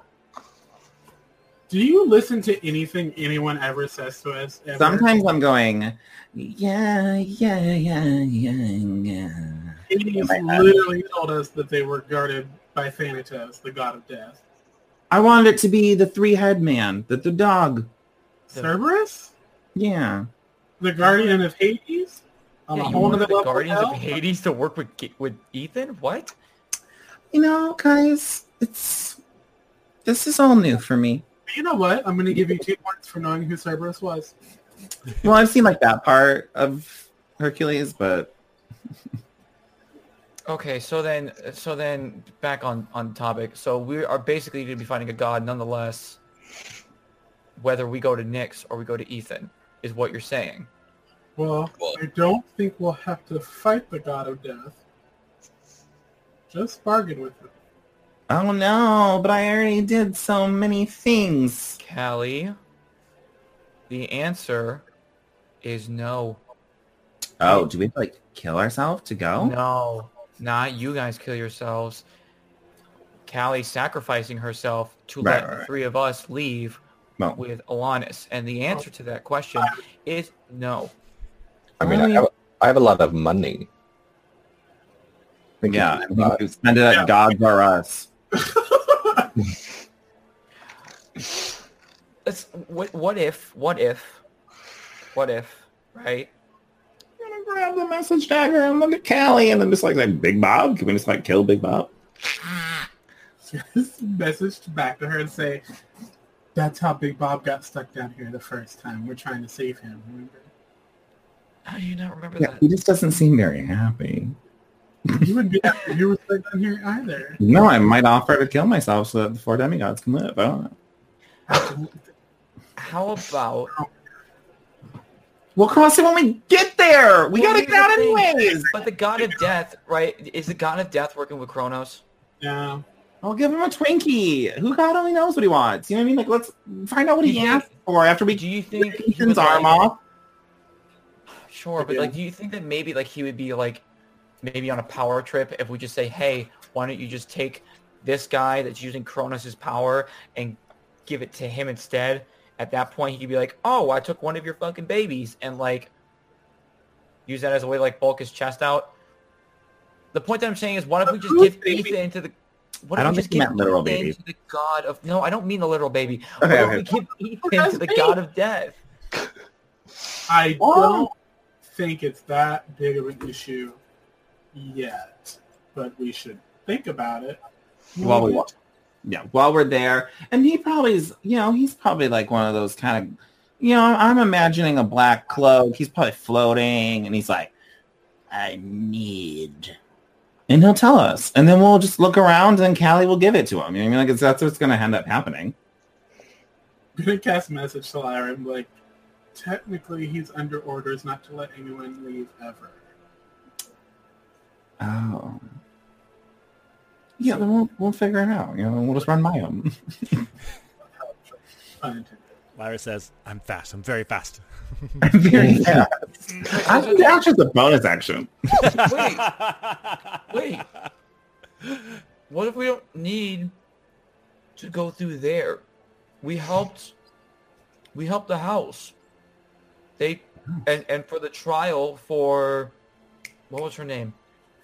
Do you listen to anything anyone ever says to us? Ever? Sometimes I'm going, yeah, yeah, yeah, yeah, yeah. Hades my head. literally told us that they were guarded by Thanatos, the god of death. I wanted it to be the three-head man, the, the dog. Cerberus? Yeah. The guardian of Hades? On Yeah, a you whole want other the level Guardians of of? Hades to work with with Ethan? What? You know, guys, it's this is all new for me. You know what? I'm going to give you two points for knowing who Cerberus was. Well, I've seen like that part of Hercules, but Okay, so then, so then, back on on topic. So we are basically going to be finding a god, nonetheless. Whether we go to Nyx or we go to Ethan, is what you're saying. Well, I don't think we'll have to fight the god of death. Just bargain with him. oh no, but I already did so many things. Callie, the answer is no. Oh, do we like kill ourselves to go? No, not you guys kill yourselves. Callie sacrificing herself to Right, let right, the right. three of us leave Well, with Alanis, and the answer to that question is no. I mean, I have, I have a lot of money. Yeah, I think Uh, we it at Yeah. Gods Are Us. Let's, what, what if, what if, what if, right? I'm gonna grab the message dagger and look at Callie and then just like, like Big Bob. Can we just like kill Big Bob? Just message back to her and say, that's how Big Bob got stuck down here the first time. We're trying to save him, remember? How do you not remember Yeah, that? he just doesn't seem very happy. You wouldn't be happy you were stuck down here either. No, I might offer to kill myself so that the four demigods can live. I don't know. How about We'll cross it when we get there. We Well, gotta get out thing. anyways. But the god of death, right? Is the god of death working with Kronos? Yeah. I'll give him a Twinkie. Who God only knows what he wants. You know what I mean? Like, let's find out what Do he you asked for after we Do you think get he Ethan's would, arm like- off. Sure, but Yeah. like, do you think that maybe like he would be like maybe on a power trip, if we just say, hey, why don't you just take this guy that's using Kronos' power and give it to him instead? At that point, he could be like, oh, I took one of your fucking babies and like use that as a way to like bulk his chest out. The point that I'm saying is, what if we just give baby? Ethan into the what I don't we just think you meant literal Ethan baby. to the god of no, I don't mean the literal baby. Okay, what okay. we give Who Ethan to the baby? god of death? I Oh. don't think it's that big of an issue yet, but we should think about it. While we yeah, while we're there, and he probably is, you know, he's probably like one of those kind of, you know, I'm imagining a black cloak. He's probably floating, and he's like, I need, and he'll tell us, and then we'll just look around, and Callie will give it to him. You know, what I mean, like that's what's going to end up happening. I'm gonna cast a message to Lyra be like, technically he's under orders not to let anyone leave ever. Oh. Yeah, then we'll, we'll figure it out. You know, we'll just run by him. Unintended. Lyra says, I'm fast. I'm very fast. I'm very fast. I think that's just a bonus action. Wait, wait. What if we don't need to go through there? We helped. We helped the house. They and and for the trial for what was her name?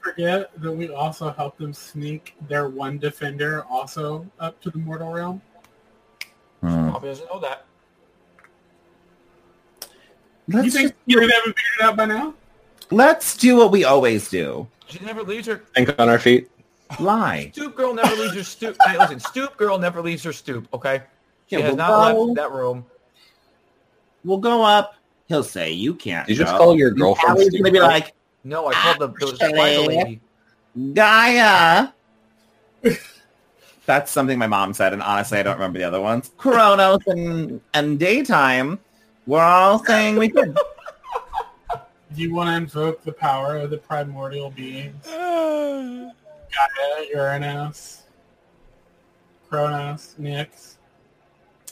Forget that we also helped them sneak their one defender also up to the mortal realm. Hmm. Probably doesn't know that. you Let's, think just, you haven't figured it out by now? let's do what we always do. She never leaves her. Think on our feet. Lie. Stoop girl never leaves her stoop. Hey, listen, stoop girl never leaves her stoop. Okay, she Yeah, has we'll not go- left that room. We'll go up. He'll say, you can't Did you just call your girlfriend Callie's going to be like, No, I called the, the spider Actually- lady. Gaia. That's something my mom said, and honestly, I don't remember the other ones. Kronos and, and daytime. We're all saying we could. Do you want to invoke the power of the primordial beings? Gaia, Uranus, Kronos, Nyx.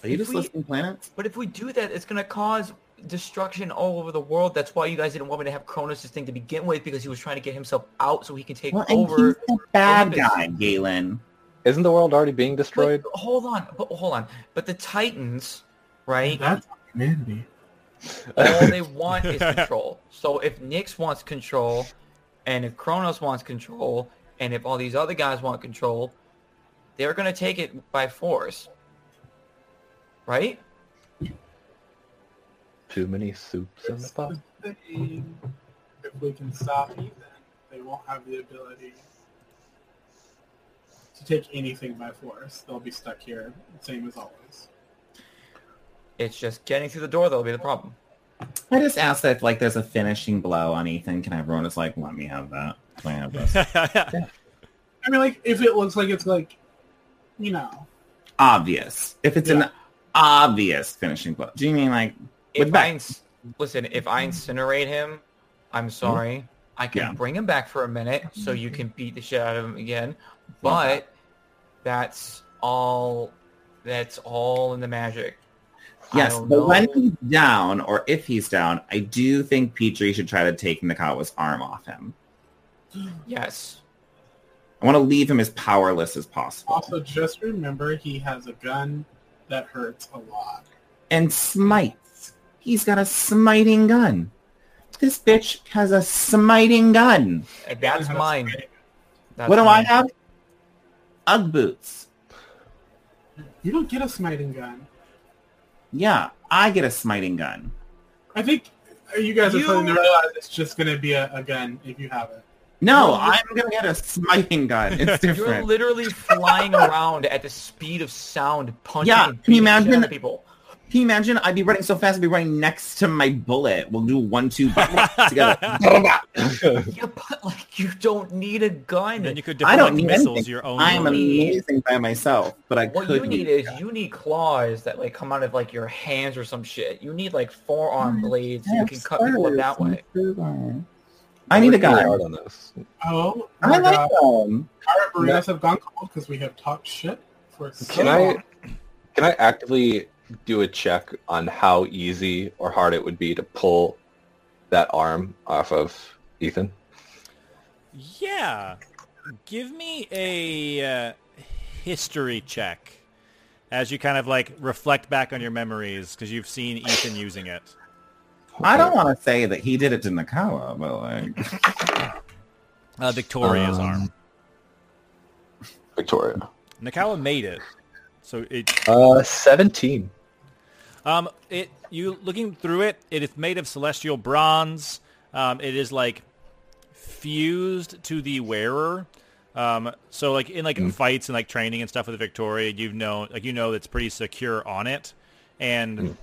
Are you If just we- listing planets? But if we do that, it's going to cause destruction all over the world. That's why you guys didn't want me to have Kronos' thing to begin with, because he was trying to get himself out so he can take Well, and over. he's the bad Olympus. guy, Galen. Isn't the world already being destroyed? But, hold on, but hold on. But the Titans, right? That's humanity. all they want is control. So if Nyx wants control, and if Kronos wants control, and if all these other guys want control, they're going to take it by force. Right? Too many soups in the pot. the thing. If we can stop Ethan, they won't have the ability to take anything by force. They'll be stuck here, same as always. It's just getting through the door that'll be the problem. I just asked if like there's a finishing blow on Ethan. Can everyone just like let me have that? Can I have this? I mean, like, if it looks like it's like, you know, obvious. If it's Yeah. an obvious finishing blow. Do you mean like with If I back? ins- listen, if I incinerate him, I'm mm-hmm. sorry. I can Yeah. bring him back for a minute so you can beat the shit out of him again. But that's all. That's all in the magic. Yes, don't but when he's down, or if he's down, I do think Petrie should try to take Nakawa's arm off him. Yes. I want to leave him as powerless as possible. also just remember he has a gun that hurts a lot. And smites. He's got a smiting gun. This bitch has a smiting gun. That's mine. That's what do I have? Ugg boots. You don't get a smiting gun. Yeah, I get a smiting gun. I think you guys are You- starting to realize it's just going to be a, a gun if you have it. No, You're- I'm gonna get a smiting gun. It's different. You're literally flying around at the speed of sound, punching Yeah, can you beating the shit out imagine- of people. Can you imagine? I'd be running so fast, I'd be running next to my bullet. We'll do one, two, together. Yeah, but like you don't need a gun. then you could I deflect don't need missiles anything. your own I'm amazing by myself, but I what could you need is you need claws that like come out of like your hands or some shit. You need like forearm blades so you can cut people up that way. I need a guy. hard on this. Oh, I my like God. them. Our burritos have gone cold because we have talked shit for so Can long. I can I actively do a check on how easy or hard it would be to pull that arm off of Ethan? Yeah. Give me a uh, history check as you kind of like reflect back on your memories because you've seen Ethan using it. I don't want to say that he did it to Nakawa, but like, Uh, Victoria's Um, arm. Victoria. Nakawa made it. So it Uh, 17. Um, it you looking through it, it is made of celestial bronze. Um, it is like fused to the wearer. Um, so like in like fights and like training and stuff with the Victoria, you know like you know it's pretty secure on it. And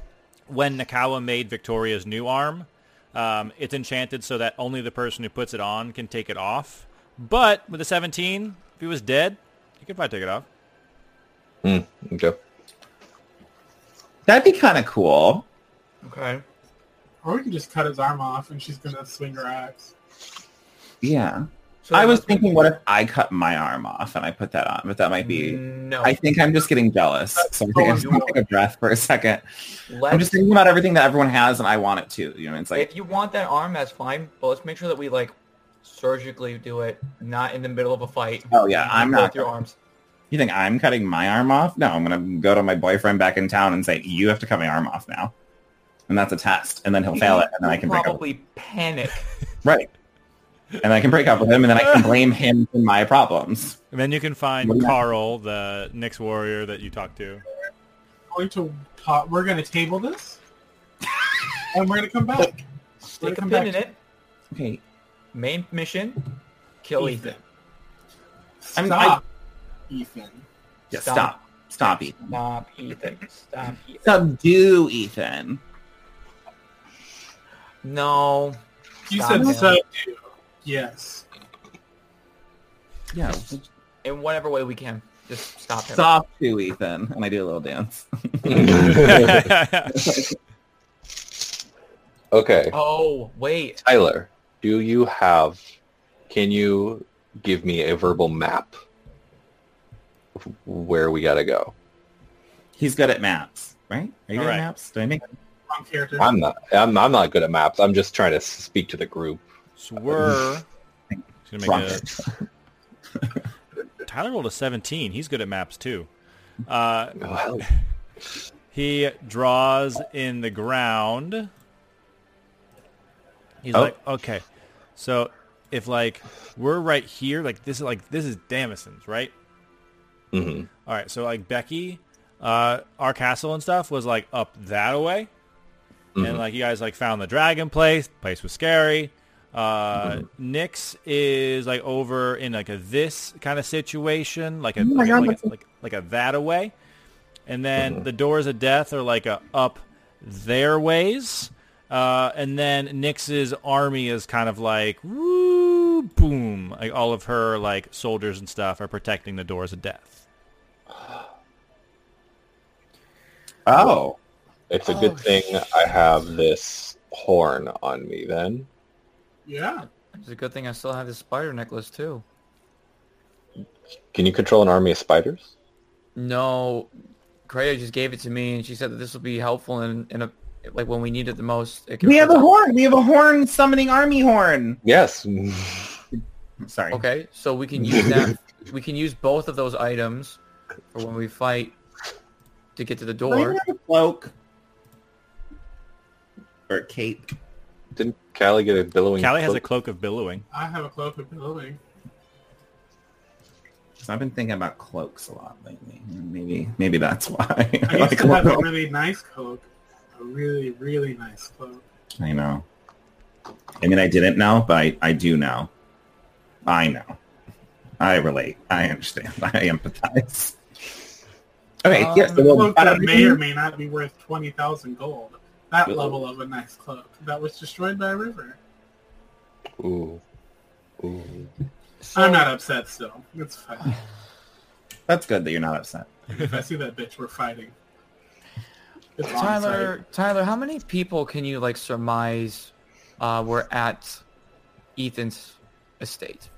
when Nakawa made Victoria's new arm, um, it's enchanted so that only the person who puts it on can take it off. But with the 17, if he was dead, he could probably take it off. Mm, okay. That'd be kind of cool. Okay. Or we can just cut his arm off and she's gonna swing her axe. Yeah. So I was let's- thinking, what if I cut my arm off and I put that on? But that might be. No. I think I'm just getting jealous. So I think I'm just gonna take a breath for a second. I'm just thinking about everything that everyone has, and I want it too. You know, it's like if you want that arm, that's fine. But let's make sure that we like surgically do it, not in the middle of a fight. Oh, yeah, I'm Both not your arms. You think I'm cutting my arm off? No, I'm gonna go to my boyfriend back in town and say, "You have to cut my arm off now," and that's a test. And then he'll fail it, and then I can break up. probably panic. Right. And I can break up with him, and then I can blame him for my problems. And then you can find What do you- Carl, the Nyx warrior that you talked to. Going to ta- we're gonna table this, and we're gonna come back. We're Stick a gonna come pin in back. it. Okay. Main mission: kill Ethan. I'm- Stop, Ethan. Yeah, Stop. stop. Stop, Ethan. Stop, Ethan. Stop, Ethan. Subdue, Ethan. No. You said him. subdue. Yes. Yeah. In whatever way we can. Just stop him. Stop to Ethan. And I do a little dance. okay. Oh, wait. Tyler, do you have, can you give me a verbal map of where we gotta go? He's good at maps, right? Are you good Alright. at maps? Did I make Wrong character. I'm not, I'm, I'm not good at maps. I'm just trying to speak to the group. So we're gonna wrong? make a, Tyler rolled a 17. He's good at maps too. Uh, Oh, he draws in the ground. He's Oh. like, okay, so if like we're right here, like this is like this is Damison's, right? Mhm. All right, so like Becky, uh, our castle and stuff was like up that way, and Mhm. like you guys like found the dragon place. Place was scary. Uh, Nyx is like over in like a this kind of situation, like a Oh like, a- God, like, a like, like a that away, and then the doors of death are like a up their ways, uh, and then Nyx's army is kind of like woo boom, like all of her like soldiers and stuff are protecting the doors of death. Oh. It's a Oh, good thing I have this horn on me then. Yeah. It's a good thing I still have this spider necklace too. Can you control an army of spiders? No, Kreia just gave it to me, and she said that this will be helpful in, in a like when we need it the most. It can We have a protect- horn. We have a horn summoning army horn. Yes. Sorry. Okay, so we can use that. we can use both of those items for when we fight to get to the door. have a cloak? Or a cape? Didn't Callie get a billowing Callie has a cloak? cloak of billowing. I have a cloak of billowing. So I've been thinking about cloaks a lot lately. Maybe maybe that's why. I used like to have a really nice cloak. A really, really nice cloak. I know. I mean, I didn't know, but I, I do now. I know. I relate. I understand. I empathize. Okay, Um, yeah, so The we'll cloak that may or may not be worth 20,000 gold. That Really? level of a nice cloak. That was destroyed by a river. Ooh. Ooh. I'm not upset still. It's fine. That's good that you're not upset. if I see that bitch, we're fighting. It's Tyler, Tyler, how many people can you like surmise uh, were at Ethan's estate?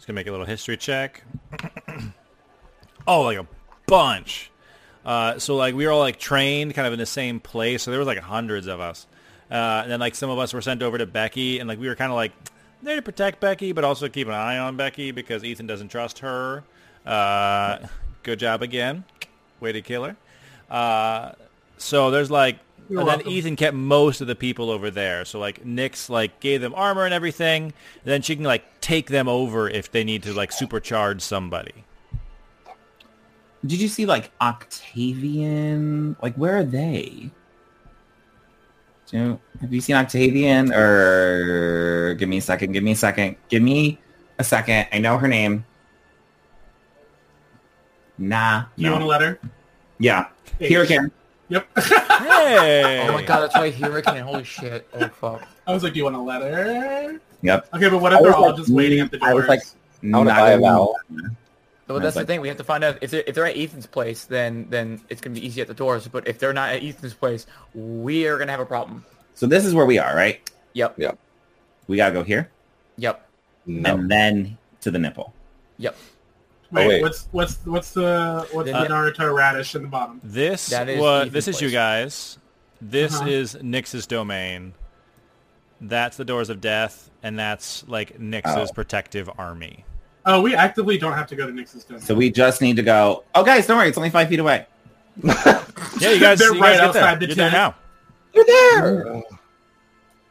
Just gonna make a little history check. oh, like a bunch. Uh, so like we were all like trained kind of in the same place. So there was like hundreds of us. Uh, and then like some of us were sent over to Becky, and like we were kind of like there to protect Becky, but also keep an eye on Becky because Ethan doesn't trust her. Uh, good job again, way to kill her. Uh, so there's like, You're and then welcome. Ethan kept most of the people over there. So like Nyx like gave them armor and everything. And then she can like take them over if they need to like supercharge somebody. Did you see like Octavian? Like where are they? Do you, have you seen Octavian? Or give me a second. Give me a second. Give me a second. I know her name. Nah. You no. want a letter? Yeah. Here again. Yep. Hey! Oh my god, that's right, Hurricane. Holy shit. Oh fuck. I was like, do you want a letter? Yep. Okay, but what if they're was all like, just waiting at the doors? I was like, I wanna not buy a even- vowel. But that's was the like- thing. We have to find out if they're, if they're at Ethan's place, then then it's gonna be easy at the doors. But if they're not at Ethan's place, we are gonna have a problem. So this is where we are, right? Yep. Yep. We gotta go here, Yep. No. and then to the nipple. Yep. Wait, Oh, wait. what's what's what's the what's Uh, the Naruto radish in the bottom? This That is was Ethan's this is you guys. This Uh-huh. is Nyx's domain. That's the doors of death, and that's like Nyx's Oh. protective army. Oh, we actively don't have to go to Nyx's domain. So we just need to go. Oh, guys, don't worry. It's only five feet away. Yeah, you guys, They're you right guys get there. outside the You're there tent. now. You're there.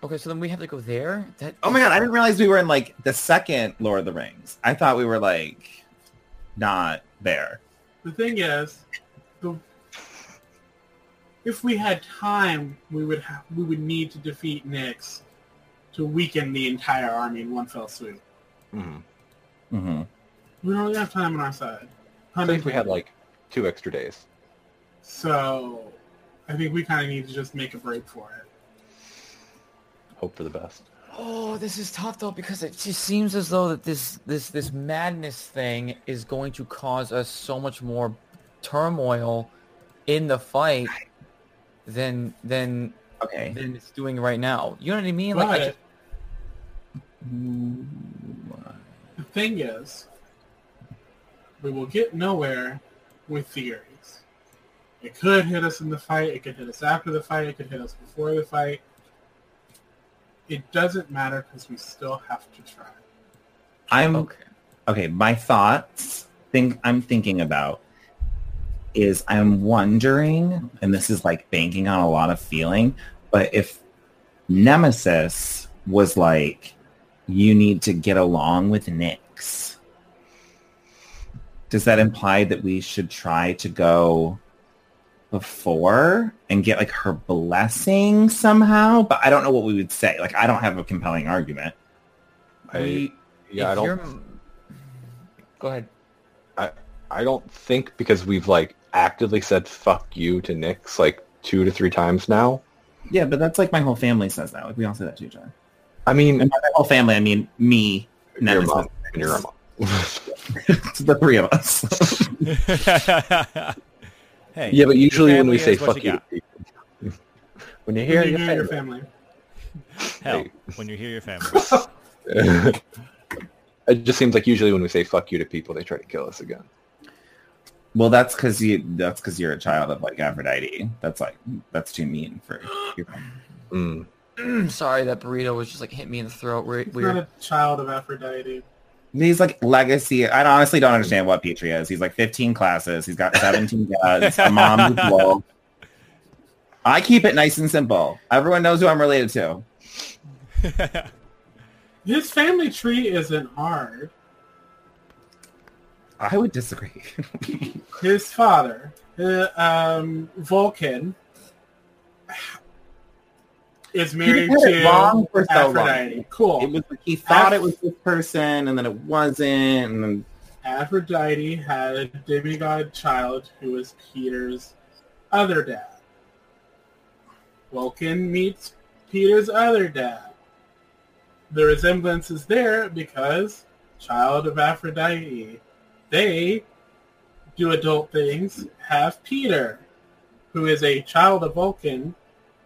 Okay, so then we have to go there. That. Oh my god, I didn't realize we were in like the second Lord of the Rings. I thought we were like not there. The thing is, the, if we had time, we would have we would need to defeat Nyx to weaken the entire army in one fell swoop. Mhm. hmm We don't really have time on our side. I think we had like two extra days. So, I think we kind of need to just make a break for it. Hope for the best. Oh, this is tough though because it just seems as though that this this this madness thing is going to cause us so much more turmoil in the fight than than Okay. than it's doing right now. You know what I mean? Like, I uh, just, the thing is, we will get nowhere with theories. It could hit us in the fight. It could hit us after the fight. It could hit us before the fight. It doesn't matter because we still have to try. I'm okay. okay. My thoughts think I'm thinking about is I'm wondering, and this is like banking on a lot of feeling, but if Nemesis was like, you need to get along with Nyx, does that imply that we should try to go before and get like her blessing somehow? But I don't know what we would say. Like I don't have a compelling argument. I We- yeah, I don't you're- Go ahead. I I don't think because we've like actively said fuck you to Nyx like two to three times now. Yeah, but that's like my whole family says that. Like we all say that to each other. I mean, And by my whole family, I mean me, your mom and your mom. It's the three of us. hey. yeah, but usually when we say fuck you you, got. to people- when you hear your your family, family. Hell, Hey. when you hear your family. it just seems like usually when we say fuck you to people, they try to kill us again. well, that's because you. That's because you're a child of like Aphrodite. That's like that's too mean for you. Mm. Sorry, that burrito was just like hit me in the throat. We're, not a child of Aphrodite. He's like legacy. I honestly don't understand what Petri is. He's like 15 classes. He's got 17 dads. A mom who's woke. I keep it nice and simple. Everyone knows who I'm related to. His family tree isn't hard. I would disagree. His father, uh, um, Vulcan, is married to wrong for so long. Cool. it was like he thought it was this person, and then it wasn't. And then Aphrodite had a demigod child who was Peter's other dad. Vulcan meets Peter's other dad. The resemblance is there because child of Aphrodite. They do adult things, have Peter, who is a child of Vulcan,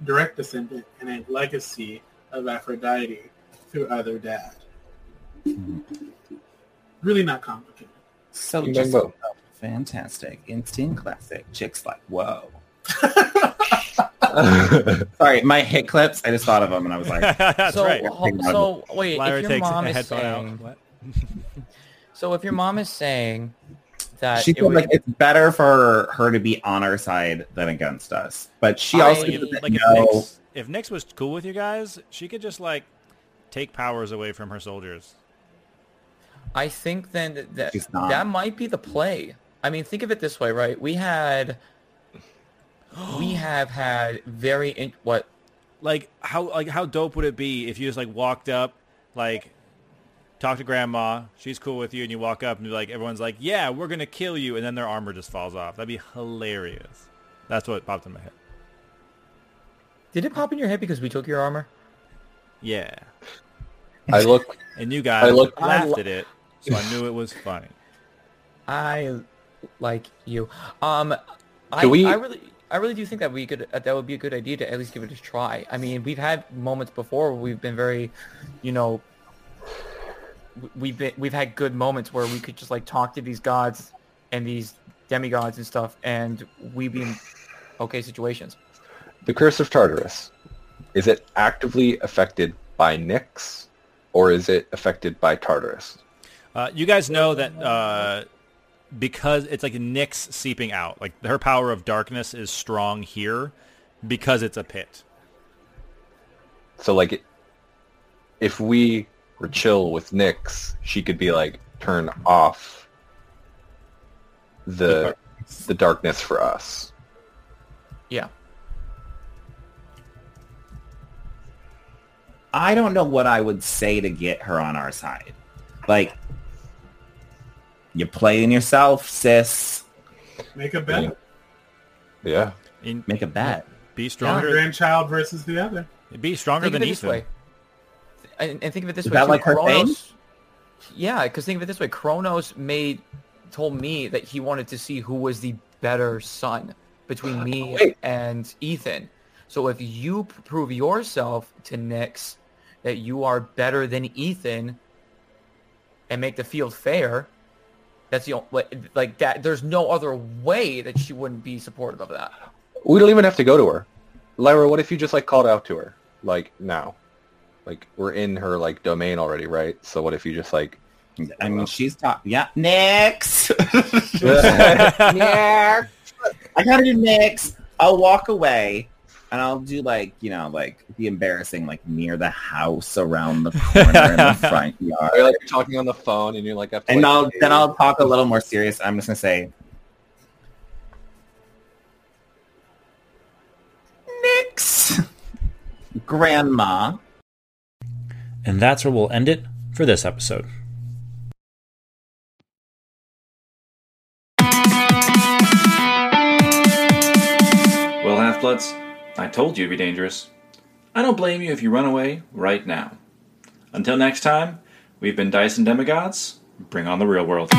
direct descendant, and a legacy of Aphrodite through other dad. Really not complicated. so just bang, boom. Oh, fantastic, instant classic. Chicks like whoa. Sorry, my hit clips. I just thought of them and I was like, That's so, right. ho- so wait, Lyra if your takes mom a is saying, out. What? so if your mom is saying that she it felt would- like it's better for her to be on our side than against us. But she I- also Like, doesn't if, like if. Nyx, if Nyx was cool with you guys, she could just like take powers away from her soldiers. I think then that that, that might be the play. I mean, think of it this way, right? We had, we have had very in, what Like how like how dope would it be if you just like walked up, like talk to grandma, she's cool with you, and you walk up and you're like everyone's like, yeah, we're gonna kill you, and then their armor just falls off. That'd be hilarious. That's what popped in my head. did it pop in your head because we took your armor? Yeah, I look. and you guys I look- laughed at it, so I knew it was funny. I like you. Um, I, we- I really, I really do think that we could. Uh, that would be a good idea to at least give it a try. I mean, we've had moments before where we've been very, you know, w- we've been we've had good moments where we could just like talk to these gods and these demigods and stuff, and we be in okay situations. The Curse of Tartarus. Is it actively affected by Nyx, or is it affected by Tartarus? Uh, you guys know that uh, because it's like Nyx seeping out, like her power of darkness is strong here because it's a pit. So like, if we were chill with Nyx, she could be like turn off the the darkness for us. Yeah. I don't know what I would say to get her on our side. Like, you're playing yourself, sis. Make a bet. Yeah. In, Make a bet. be One stronger. grandchild versus the other. Be stronger Think than it this Ethan. way. And, and think of it this Is way. that too, like her thing? Yeah, because think of it this way. Kronos made told me that he wanted to see who was the better son between oh, me Wait. and Ethan. So if you prove yourself to Nyx that you are better than Ethan and make the field fair, that's the only, like that. There's no other way that she wouldn't be supportive of that. We don't even have to go to her. Lyra, what if you just like called out to her? Like now. Like we're in her like domain already, right? So what if you just like I mean, she's top. Yeah, next. Yeah. next. I gotta do next. I'll walk away, and I'll do like you know, like the embarrassing, like near the house, around the corner in the front yard, Or like you're talking on the phone and you're like have and like, I'll then I'll talk a little more serious. I'm just gonna say, Nyx, Grandma. And that's where we'll end it for this episode. Well, Half-Bloods, I told you it'd be dangerous. I don't blame you if you run away right now. Until next time, we've been Dyson Demigods. Bring on the real world.